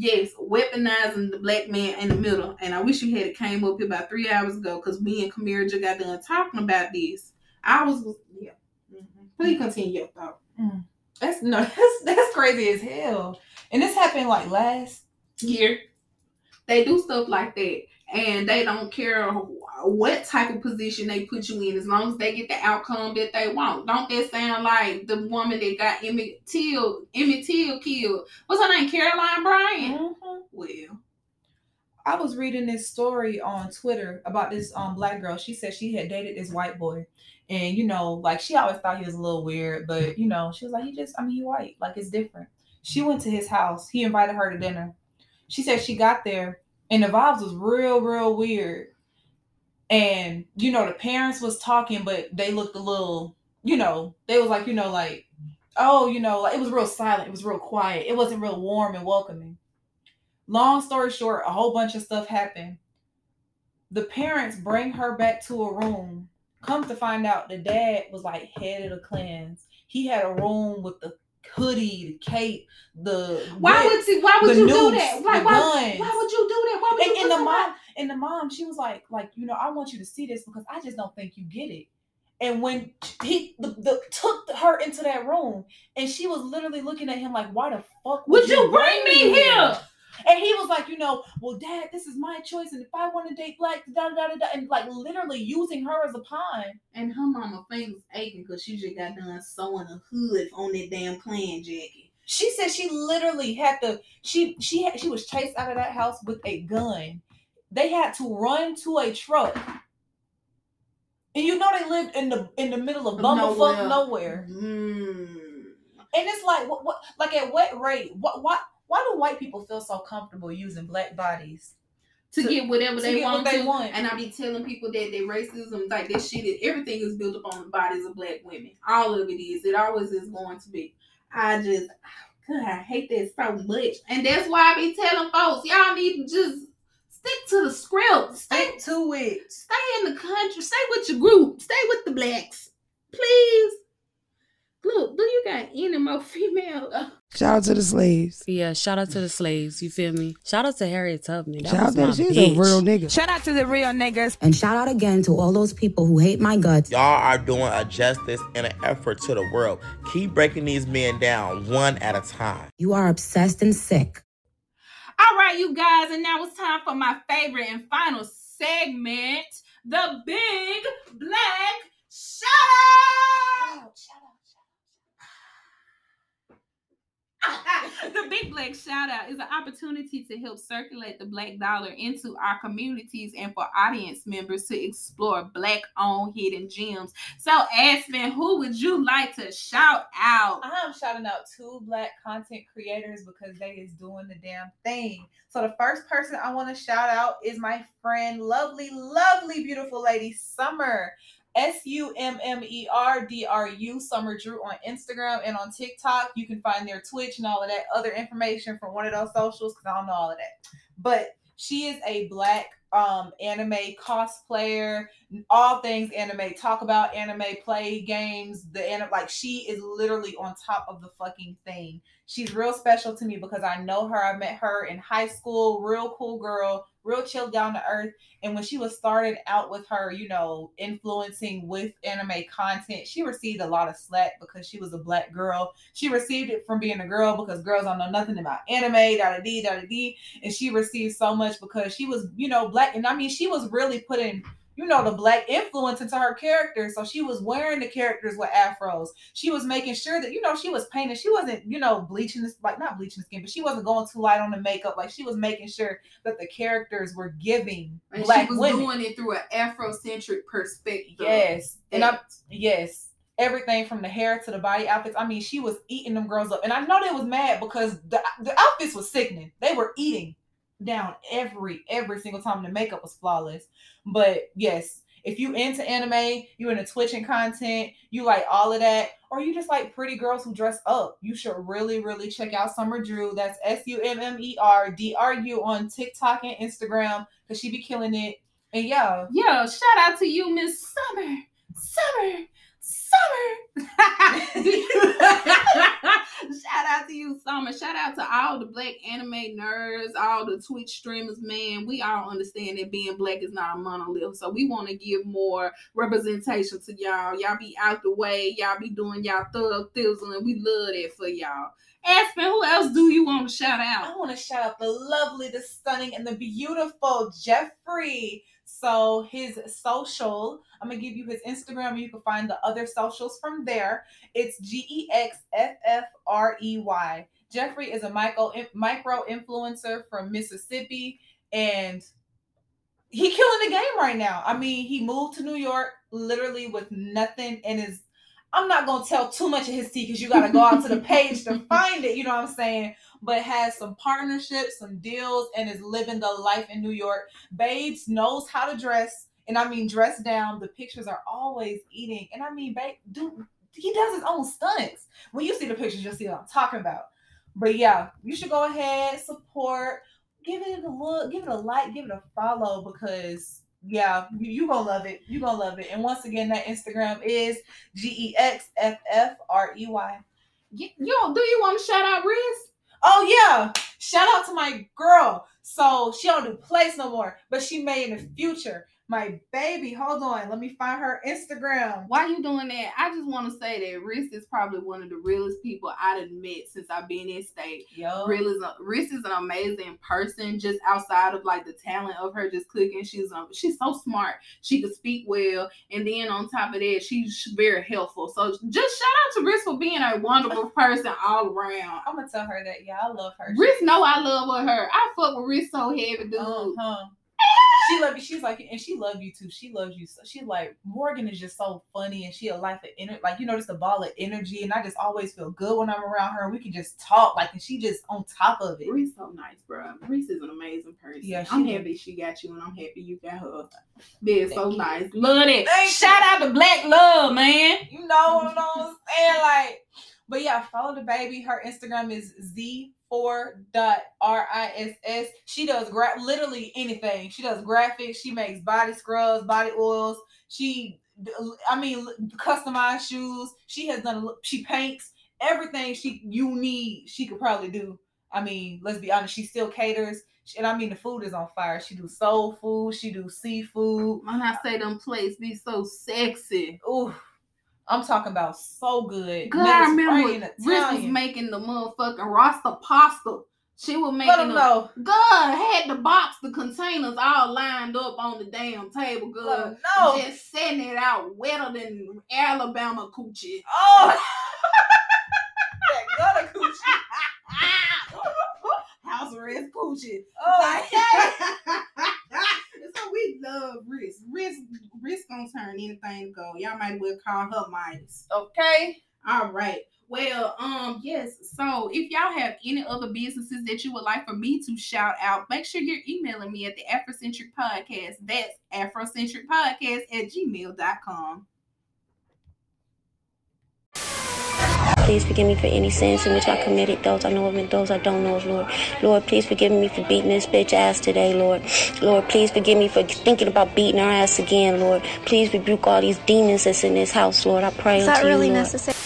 Yes, weaponizing the black man in the middle. And I wish you had it came up here about three hours ago because me and Kamira just got done talking about this. I was, yeah. Mhm. Please continue your thought. That's no, that's that's crazy as hell. And this happened like last Year. They do stuff like that. And they don't care what type of position they put you in as long as they get the outcome that they want. Don't that sound like the woman that got Emmett Till, Emmett Till killed? What's her name? Carolyn Bryant? Well, I was reading this story on Twitter about this um black girl. She said she had dated this white boy. And you know, like she always thought he was a little weird, but you know, she was like, he just I mean he white, like it's different. She went to his house. He invited her to dinner. She said she got there and the vibes was real, real weird. And you know, the parents was talking, but they looked a little, you know, they was like, you know, like, oh, you know, like it was real silent, it was real quiet, it wasn't real warm and welcoming. Long story short, a whole bunch of stuff happened. The parents bring her back to a room. Come to find out, the dad was like head of the Klans. He had a room with the hoodie, the cape, the why whip, would you, why would you do that? Like, why, why would you do that? Why would and, you and the mom and the mom she was like like you know i want you to see this because i just don't think you get it and when he the, the took her into that room and she was literally looking at him like why the fuck Would you bring me here? and he was like you know well dad this is my choice and if i want to date black da da da da and like literally using her as a pawn And her mama fingers aching because she just got done sewing a hood on that damn Klan jacket. she said she literally had to she she had, she was chased out of that house with a gun they had to run to a truck and you know they lived in the in the middle of bumblefuck nowhere, Mm. and it's like what, what like at what rate what what why do white people feel so comfortable using black bodies to, To- get whatever to they get what want they to. want. And I be telling people that their racism, like this shit, is, everything is built upon the bodies of black women. All of it is. It always is going to be. I just, God, I hate that so much. And that's why I be telling folks, y'all need to just stick to the script. Stay, Stick to it. stay in the country. Stay with your group. Stay with the blacks. Please. Look, do you got any more female? Shout out to the slaves. Yeah, shout out to the slaves. You feel me? Shout out to Harriet Tubman. That Shout out to my she's bitch. a real nigga. Shout out to the real niggas. And shout out again to all those people who hate my guts. Y'all are doing a justice and an effort to the world. Keep breaking these men down one at a time. You are obsessed and sick. All right, you guys, and now it's time for my favorite and final segment, the Big Black Shout Out. the Big Black Shout Out is an opportunity to help circulate the Black dollar into our communities and for audience members to explore Black owned hidden gems. So, Aspen, who would you like to shout out? I'm shouting out two black content creators because they is doing the damn thing. So the first person I want to shout out is my friend, lovely, lovely, beautiful lady, Summer. S U M M E R D R U Summer Dru on Instagram and on TikTok. You can find their Twitch and all of that other information from one of those socials because I don't know all of that. But she is a black um anime cosplayer, all things anime, talk about anime, play games, the anime like she is literally on top of the fucking thing. She's real special to me because I know her. I met her in high school, real cool girl, real chill down to earth. And when she was started out with her, you know, influencing with anime content, she received a lot of slack because she was a black girl. She received it from being a girl because girls don't know nothing about anime, da da da da. And she received so much because she was, you know, black. And I mean, she was really putting you know, the black influence into her character. So she was wearing the characters with afros. She was making sure that, you know, she was painting. She wasn't, you know, bleaching this, like not bleaching the skin, but she wasn't going too light on the makeup. Like she was making sure that the characters were giving And black she was women. doing it through an Afrocentric perspective. Yes. And I'm yes. Everything from the hair to the body outfits. I mean, she was eating them girls up. And I know they was mad because the, the outfits was sickening. They were eating down every every single time the makeup was flawless. But yes, if you into anime, you into twitching content, you like all of that, or you just like pretty girls who dress up, you should really, really check out Summer Dru. That's S U M M E R D R U on TikTok and Instagram because she be killing it. And yeah, Yeah, shout out to you, Miss Summer. Summer. Summer. shout out to you, Summer. Shout out to all the black anime nerds, all the Twitch streamers, man. We all understand that being black is not a monolith. So we want to give more representation to y'all. Y'all be out the way. Y'all be doing y'all thug thizzle, and we love that for y'all. Aspen, who else do you want to shout out? I want to shout out the lovely, the stunning, and the beautiful Jeffrey. So his social, I'm gonna give you his Instagram. You can find the other socials from there. It's G E X F F R E Y. Jeffrey is a micro micro influencer from Mississippi, and he killing the game right now. I mean, he moved to New York literally with nothing and is. I'm not gonna tell too much of his tea because you gotta go out to the page to find it. You know what I'm saying? But has some partnerships, some deals, and is living the life in New York. Babes knows how to dress, and I mean dress down. The pictures are always eating, and I mean, babe, dude, he does his own stunts. When you see the pictures, you'll see what I'm talking about. But yeah, you should go ahead, support, give it a look, give it a like, give it a follow because yeah, you, you gonna love it. You gonna love it. And once again, that Instagram is G E X F F R E Y. Yo, do you want to shout out Riz? Oh yeah, shout out to my girl. So she don't do plays no more, but she may in the future. My baby, hold on, let me find her Instagram. Why you doing that? I just want to say that Riz is probably one of the realest people I've met since I've been in state. Yo, Riz is, a, Riz is an amazing person, just outside of like the talent of her just cooking. She's um, she's so smart. She can speak well, and then on top of that, she's very helpful. So just shout out to Riz for being a wonderful person all around. I'm gonna tell her that. Yeah, I love her. Riz know I love with her. I fuck with Riz so heavy, dude. Uh-huh. She love you. She's like, and she love you too. She loves you. So she's like, Morgan is just so funny, and she a life of energy. Like you know, just a ball of energy, and I just always feel good when I'm around her. We can just talk, like, and she just on top of it. Reese so nice, bro. Reese is an amazing person. Yeah, I'm she- happy she got you, and I'm happy you got her. They're so you. nice. Love it. Thank Shout out to Black Love, man. You know what I'm saying? Like, but yeah, follow the baby. Her Instagram is z4.riss. She does gra- literally anything. She does graphics. She makes body scrubs, body oils. She, I mean, customized shoes. She has done. a- She paints everything she you need. She could probably do. I mean, let's be honest. She still caters. And I mean, the food is on fire. She do soul food. She do seafood. When I say them plates be so sexy. Ooh, I'm talking about so good. Girl, I remember Reese was making the motherfucking Rasta pasta. She was making them. God had the box, the containers all lined up on the damn table. Good, know. just setting it out wetter than Alabama coochie. Oh, that gutter coochie. House arrest coochie. Oh, we love Risk. Risk, Risk gonna turn anything to go. Y'all might well call her Midas. okay. All right. Well, um, yes. So if y'all have any other businesses that you would like for me to shout out, make sure you're emailing me at the Afrocentric Podcast. That's Afrocentric Podcast at gmail.com. Please forgive me for any sins in which I committed, those I know of and those I don't know of, Lord. Lord, please forgive me for beating this bitch ass today, Lord. Lord, please forgive me for thinking about beating her ass again, Lord. Please rebuke all these demons that's in this house, Lord. I pray Is that unto really you, Lord. necessary?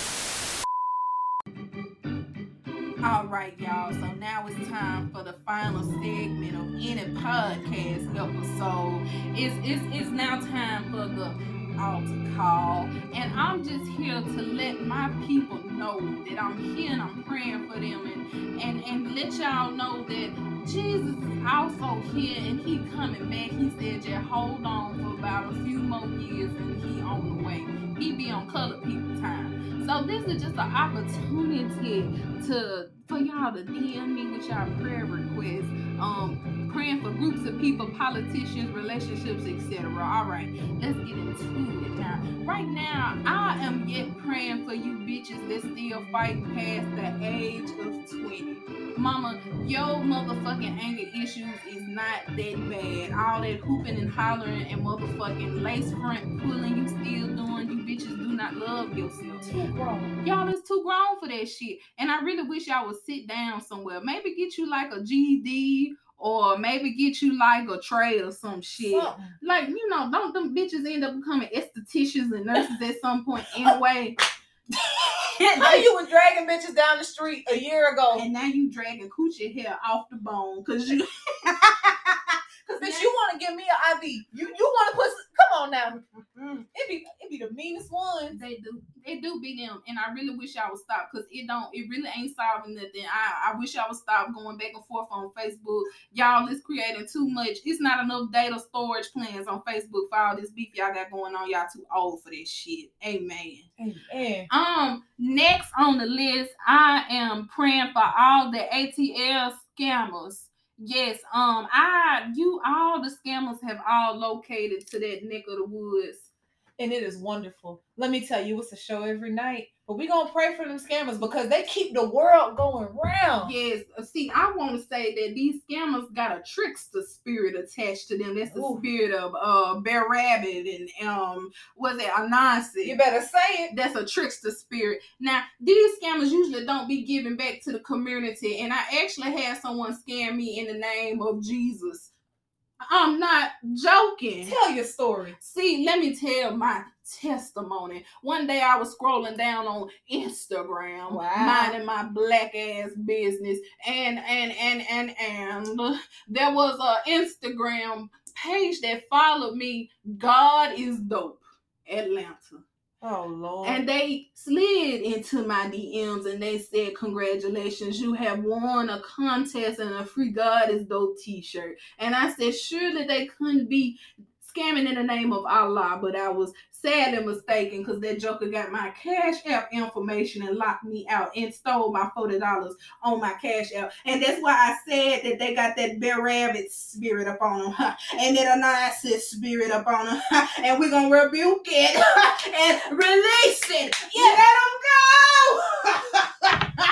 All right, y'all. So now it's time for the final segment of any podcast episode. It's it's, it's now time for the altar call, and I'm just here to let my people know that I'm here and I'm praying for them, and and and let y'all know that Jesus is also here and He coming back. He said, "Just hold on for about a few more years, and He on the way. He be on colored people time." So this is just an opportunity to for y'all to DM me with y'all prayer requests. Um, praying for groups of people, politicians, relationships, etc. All right, let's get into it now. Right now, I am yet praying for you bitches that still fighting past the age of 20. Mama, your motherfucking anger issues is not that bad. All that hooping and hollering and motherfucking lace front pulling you still doing, bitches do not love yourself. Too grown. Y'all is too grown for that shit. And I really wish y'all would sit down somewhere. Maybe get you like a GED or maybe get you like a tray or some shit. Like, you know, don't them bitches end up becoming estheticians and nurses at some point anyway. How you were dragging bitches down the street a year ago? and now you dragging coochie hair off the bone because you Cause bitch, you want to give me an IV? You you want to put? Come on now. It be it be the meanest ones. They do. They do be them. And I really wish y'all would stop because it don't, it really ain't solving nothing. I, I wish y'all would stop going back and forth on Facebook. Y'all is creating too much. It's not enough data storage plans on Facebook for all this beef y'all got going on. Y'all too old for this shit. Amen. Amen. Um, next on the list, I am praying for all the ATL scammers. Yes, um, I you all the scammers have all located to that neck of the woods. And it is wonderful. Let me tell you, it's a show every night. But we gonna pray for them scammers because they keep the world going round. Yes, uh, see, I want to say that these scammers got a trickster spirit attached to them. That's the Ooh. spirit of uh Br'er Rabbit and um was it Anansi? You better say it. That's a trickster spirit. Now, these scammers usually don't be giving back to the community, and I actually had someone scam me in the name of Jesus. I'm not joking. Tell your story. See, let me tell my testimony. One day I was scrolling down on Instagram, Wow. minding my black ass business, and and and and and there was a Instagram page that followed me. God is dope, Atlanta. Oh Lord. And they slid into my DMs and they said, Congratulations, you have won a contest and a free God is dope t shirt. And I said, Surely they couldn't be scamming in the name of Allah, but I was sadly mistaken because that joker got my cash app information and locked me out and stole my forty dollars on my cash app. And that's why I said that they got that Br'er Rabbit spirit up on them, huh? and that anonymous spirit up on them, huh? and we're gonna rebuke it and release it. Yeah, let them go.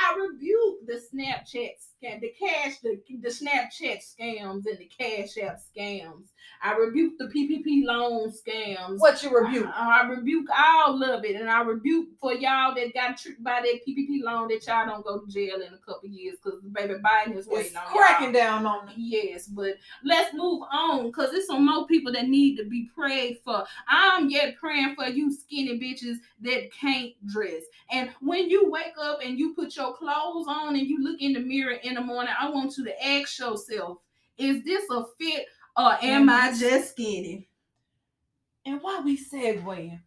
I rebuke the Snapchat scam, the cash, the, the Snapchat scams and the Cash App scams. I rebuke the PPP loan scams. What you rebuke? I, I rebuke all of it, and I rebuke for y'all that got tricked by that PPP loan that y'all don't go to jail in a couple years because baby Biden is waiting It's on cracking y'all. down on me. Yes, but let's move on because there's some more people that need to be prayed for. I'm yet praying for you skinny bitches that can't dress. And when you wake up and you put your clothes on and you look in the mirror in the morning, I want you to ask yourself, is this a fit or am I just skinny? And why we segueing,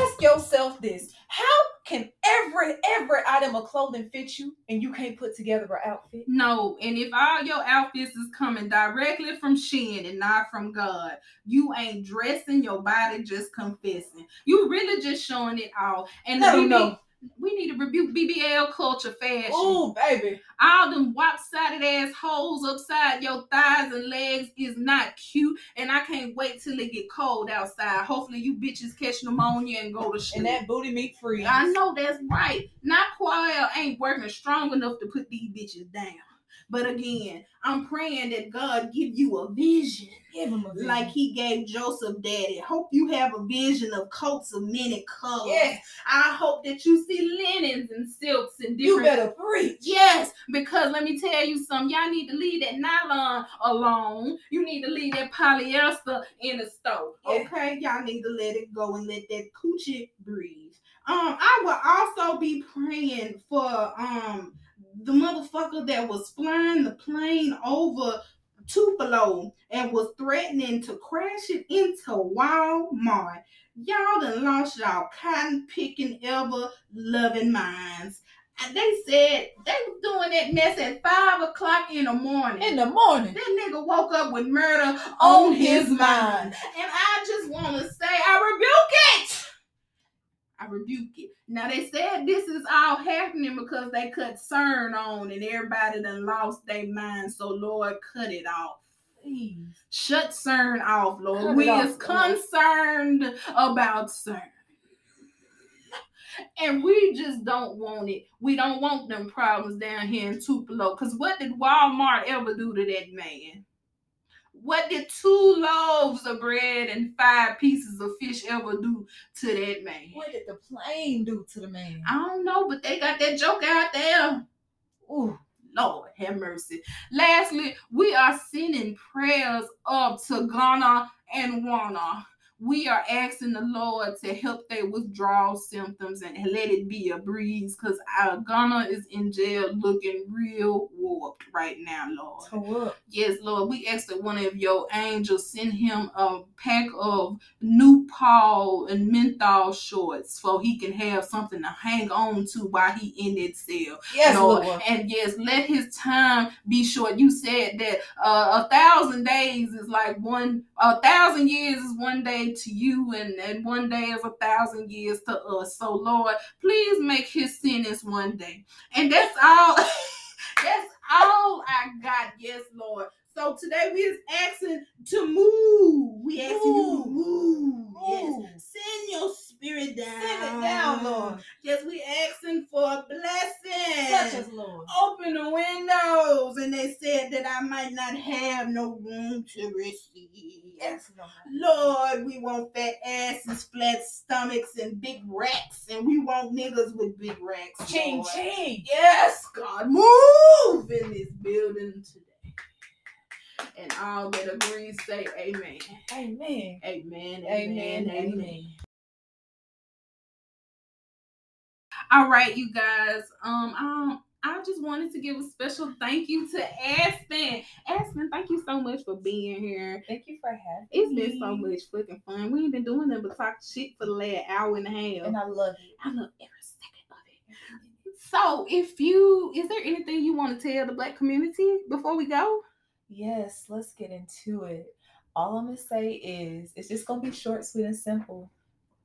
ask yourself this: How can every every item of clothing fit you, and you can't put together an outfit? No, and if all your outfits is coming directly from Shein and not from God, you ain't dressing your body, just confessing. You really just showing it all. And Let the 'em BB know. We need to rebuke BBL culture fashion. Oh, baby. All them wop-sided ass holes upside your thighs and legs is not cute, and I can't wait till it get cold outside. Hopefully, you bitches catch pneumonia and go to sleep. And that booty meat free. I know that's right. Not Quail ain't working strong enough to put these bitches down. But again, I'm praying that God give you a vision. Give him a vision. Like he gave Joseph daddy. Hope you have a vision of coats of many colors. Yes. I hope that you see linens and silks and different. You better preach. Yes, because let me tell you something. Y'all need to leave that nylon alone. You need to leave that polyester in the stove. Yeah. Okay, y'all need to let it go and let that coochie breathe. Um, I will also be praying for um the motherfucker that was flying the plane over Tupelo and was threatening to crash it into Walmart. Y'all done lost y'all cotton picking ever loving minds. And they said they was doing that mess at five o'clock in the morning. In the morning. that nigga woke up with murder On on his his mind. And I just want to say, I rebuke it. I rebuke it. Now they said this is all happening because they cut CERN on and everybody done lost their mind. So Lord, cut it off. Please. Shut CERN off, Lord. Cut we off, is Lord. concerned about CERN. And we just don't want it. We don't want them problems down here in Tupelo. Because what did Walmart ever do to that man? What did two loaves of bread and five pieces of fish ever do to that man? What did the plane do to the man? I don't know, but they got that joke out there. Ooh. Lord have mercy. Lastly, we are sending prayers up to Gunna and Wunna. We are asking the Lord to help their withdrawal symptoms and let it be a breeze because our Gunna is in jail looking real warped right now, Lord. What? Yes, Lord, we ask that one of your angels send him a pack of new Paul and menthol shorts so he can have something to hang on to while he in that cell. Yes, Lord. Lord. And yes, let his time be short. You said that uh, a thousand days is like one, a thousand years is one day to you, and, and one day is a thousand years to us. So, Lord, please make his sentence one day. And that's all. that's all I got. Yes, Lord. So today we is asking to move. We asking you to move. Yes. Send your spirit down. Send it down, Lord. Yes, we asking for a blessing. Touch us, Lord. Open the windows, and they said that I might not have no room to receive. Yes, Lord. Lord, we want fat asses, flat stomachs, and big racks, and we want niggas with big racks. Ching, Lord. ching. Yes, God, move in this building today. And all that agree say amen. Amen. Amen. Amen. Amen. All right, you guys. Um, um, I just wanted to give a special thank you to Aspen. Aspen, thank you so much for being here. Thank you for having It's me. It's been so much fucking fun. We ain't been doing nothing but talk shit for the last hour and a half. And I love it. I love every second of it. So, if you is there anything you want to tell the black community before we go? Yes, let's get into it. all I'm gonna say is it's just gonna be short, sweet, and simple.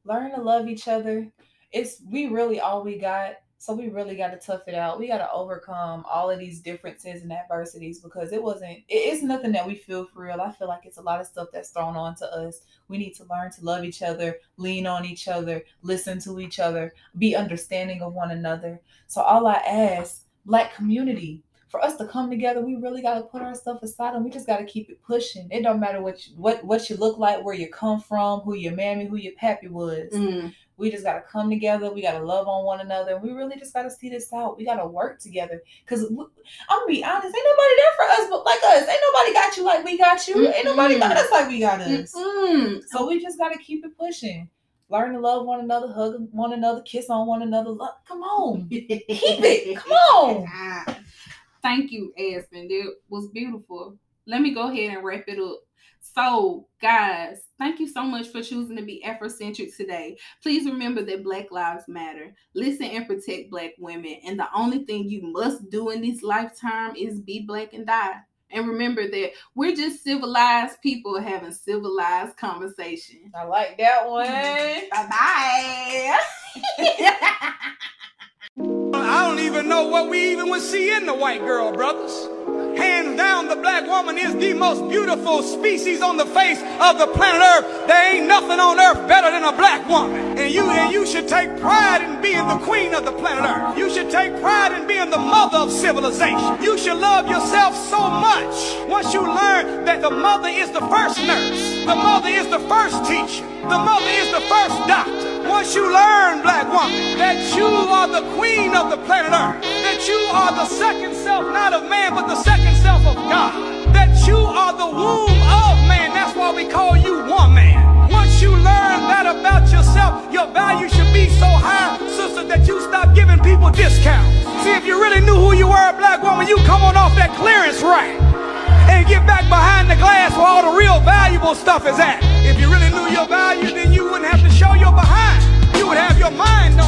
Learn to love each other. It's we really all we got. So we really got to tough it out. We got to overcome all of these differences and adversities because it wasn't. it- It's nothing that we feel for real. I feel like it's a lot of stuff that's thrown on to us. We need to learn to love each other, lean on each other, listen to each other, be understanding of one another. So all I ask, black community, for us to come together, we really got to put our stuff aside and we just got to keep it pushing. It don't matter what you, what what you look like, where you come from, who your mammy, who your pappy was. Mm. We just got to come together. We got to love on one another. We really just got to see this out. We got to work together. Because I'm going to be honest, ain't nobody there for us but like us. Ain't nobody got you like we got you. Ain't nobody got us like we got us. Mm-mm. So we just got to keep it pushing. Learn to love one another, hug one another, kiss on one another. Love, come on. Keep it. Come on. Thank you, Aspen. That was beautiful. Let me go ahead and wrap it up. So, guys, thank you so much for choosing to be Afrocentric today. Please remember that Black Lives Matter. Listen and protect Black women. And the only thing you must do in this lifetime is be Black and die. And remember that we're just civilized people having civilized conversation. I like that one. Bye bye. I don't even know what we even would see in the white girl, brothers. Hands down, the black woman is the most beautiful species on the face of the planet Earth. There ain't nothing on earth better than a black woman. And you and you should take pride in being the queen of the planet Earth. You should take pride in being the mother of civilization. You should love yourself so much once you learn that the mother is the first nurse, the mother is the first teacher, the mother is the first doctor. Once you learn, black woman, that you are the queen of the planet Earth, that you are the second self, not of man, but the second self of God, that you are the womb of man. That's why we call you woman. Once you learn that about yourself, your value should be so high, sister, that you stop giving people discounts. See, if you really knew who you were, black woman, you come on off that clearance rack and get back behind the glass where all the real valuable stuff is at. If you really knew your value, then you wouldn't have to show your behind. You would have your mind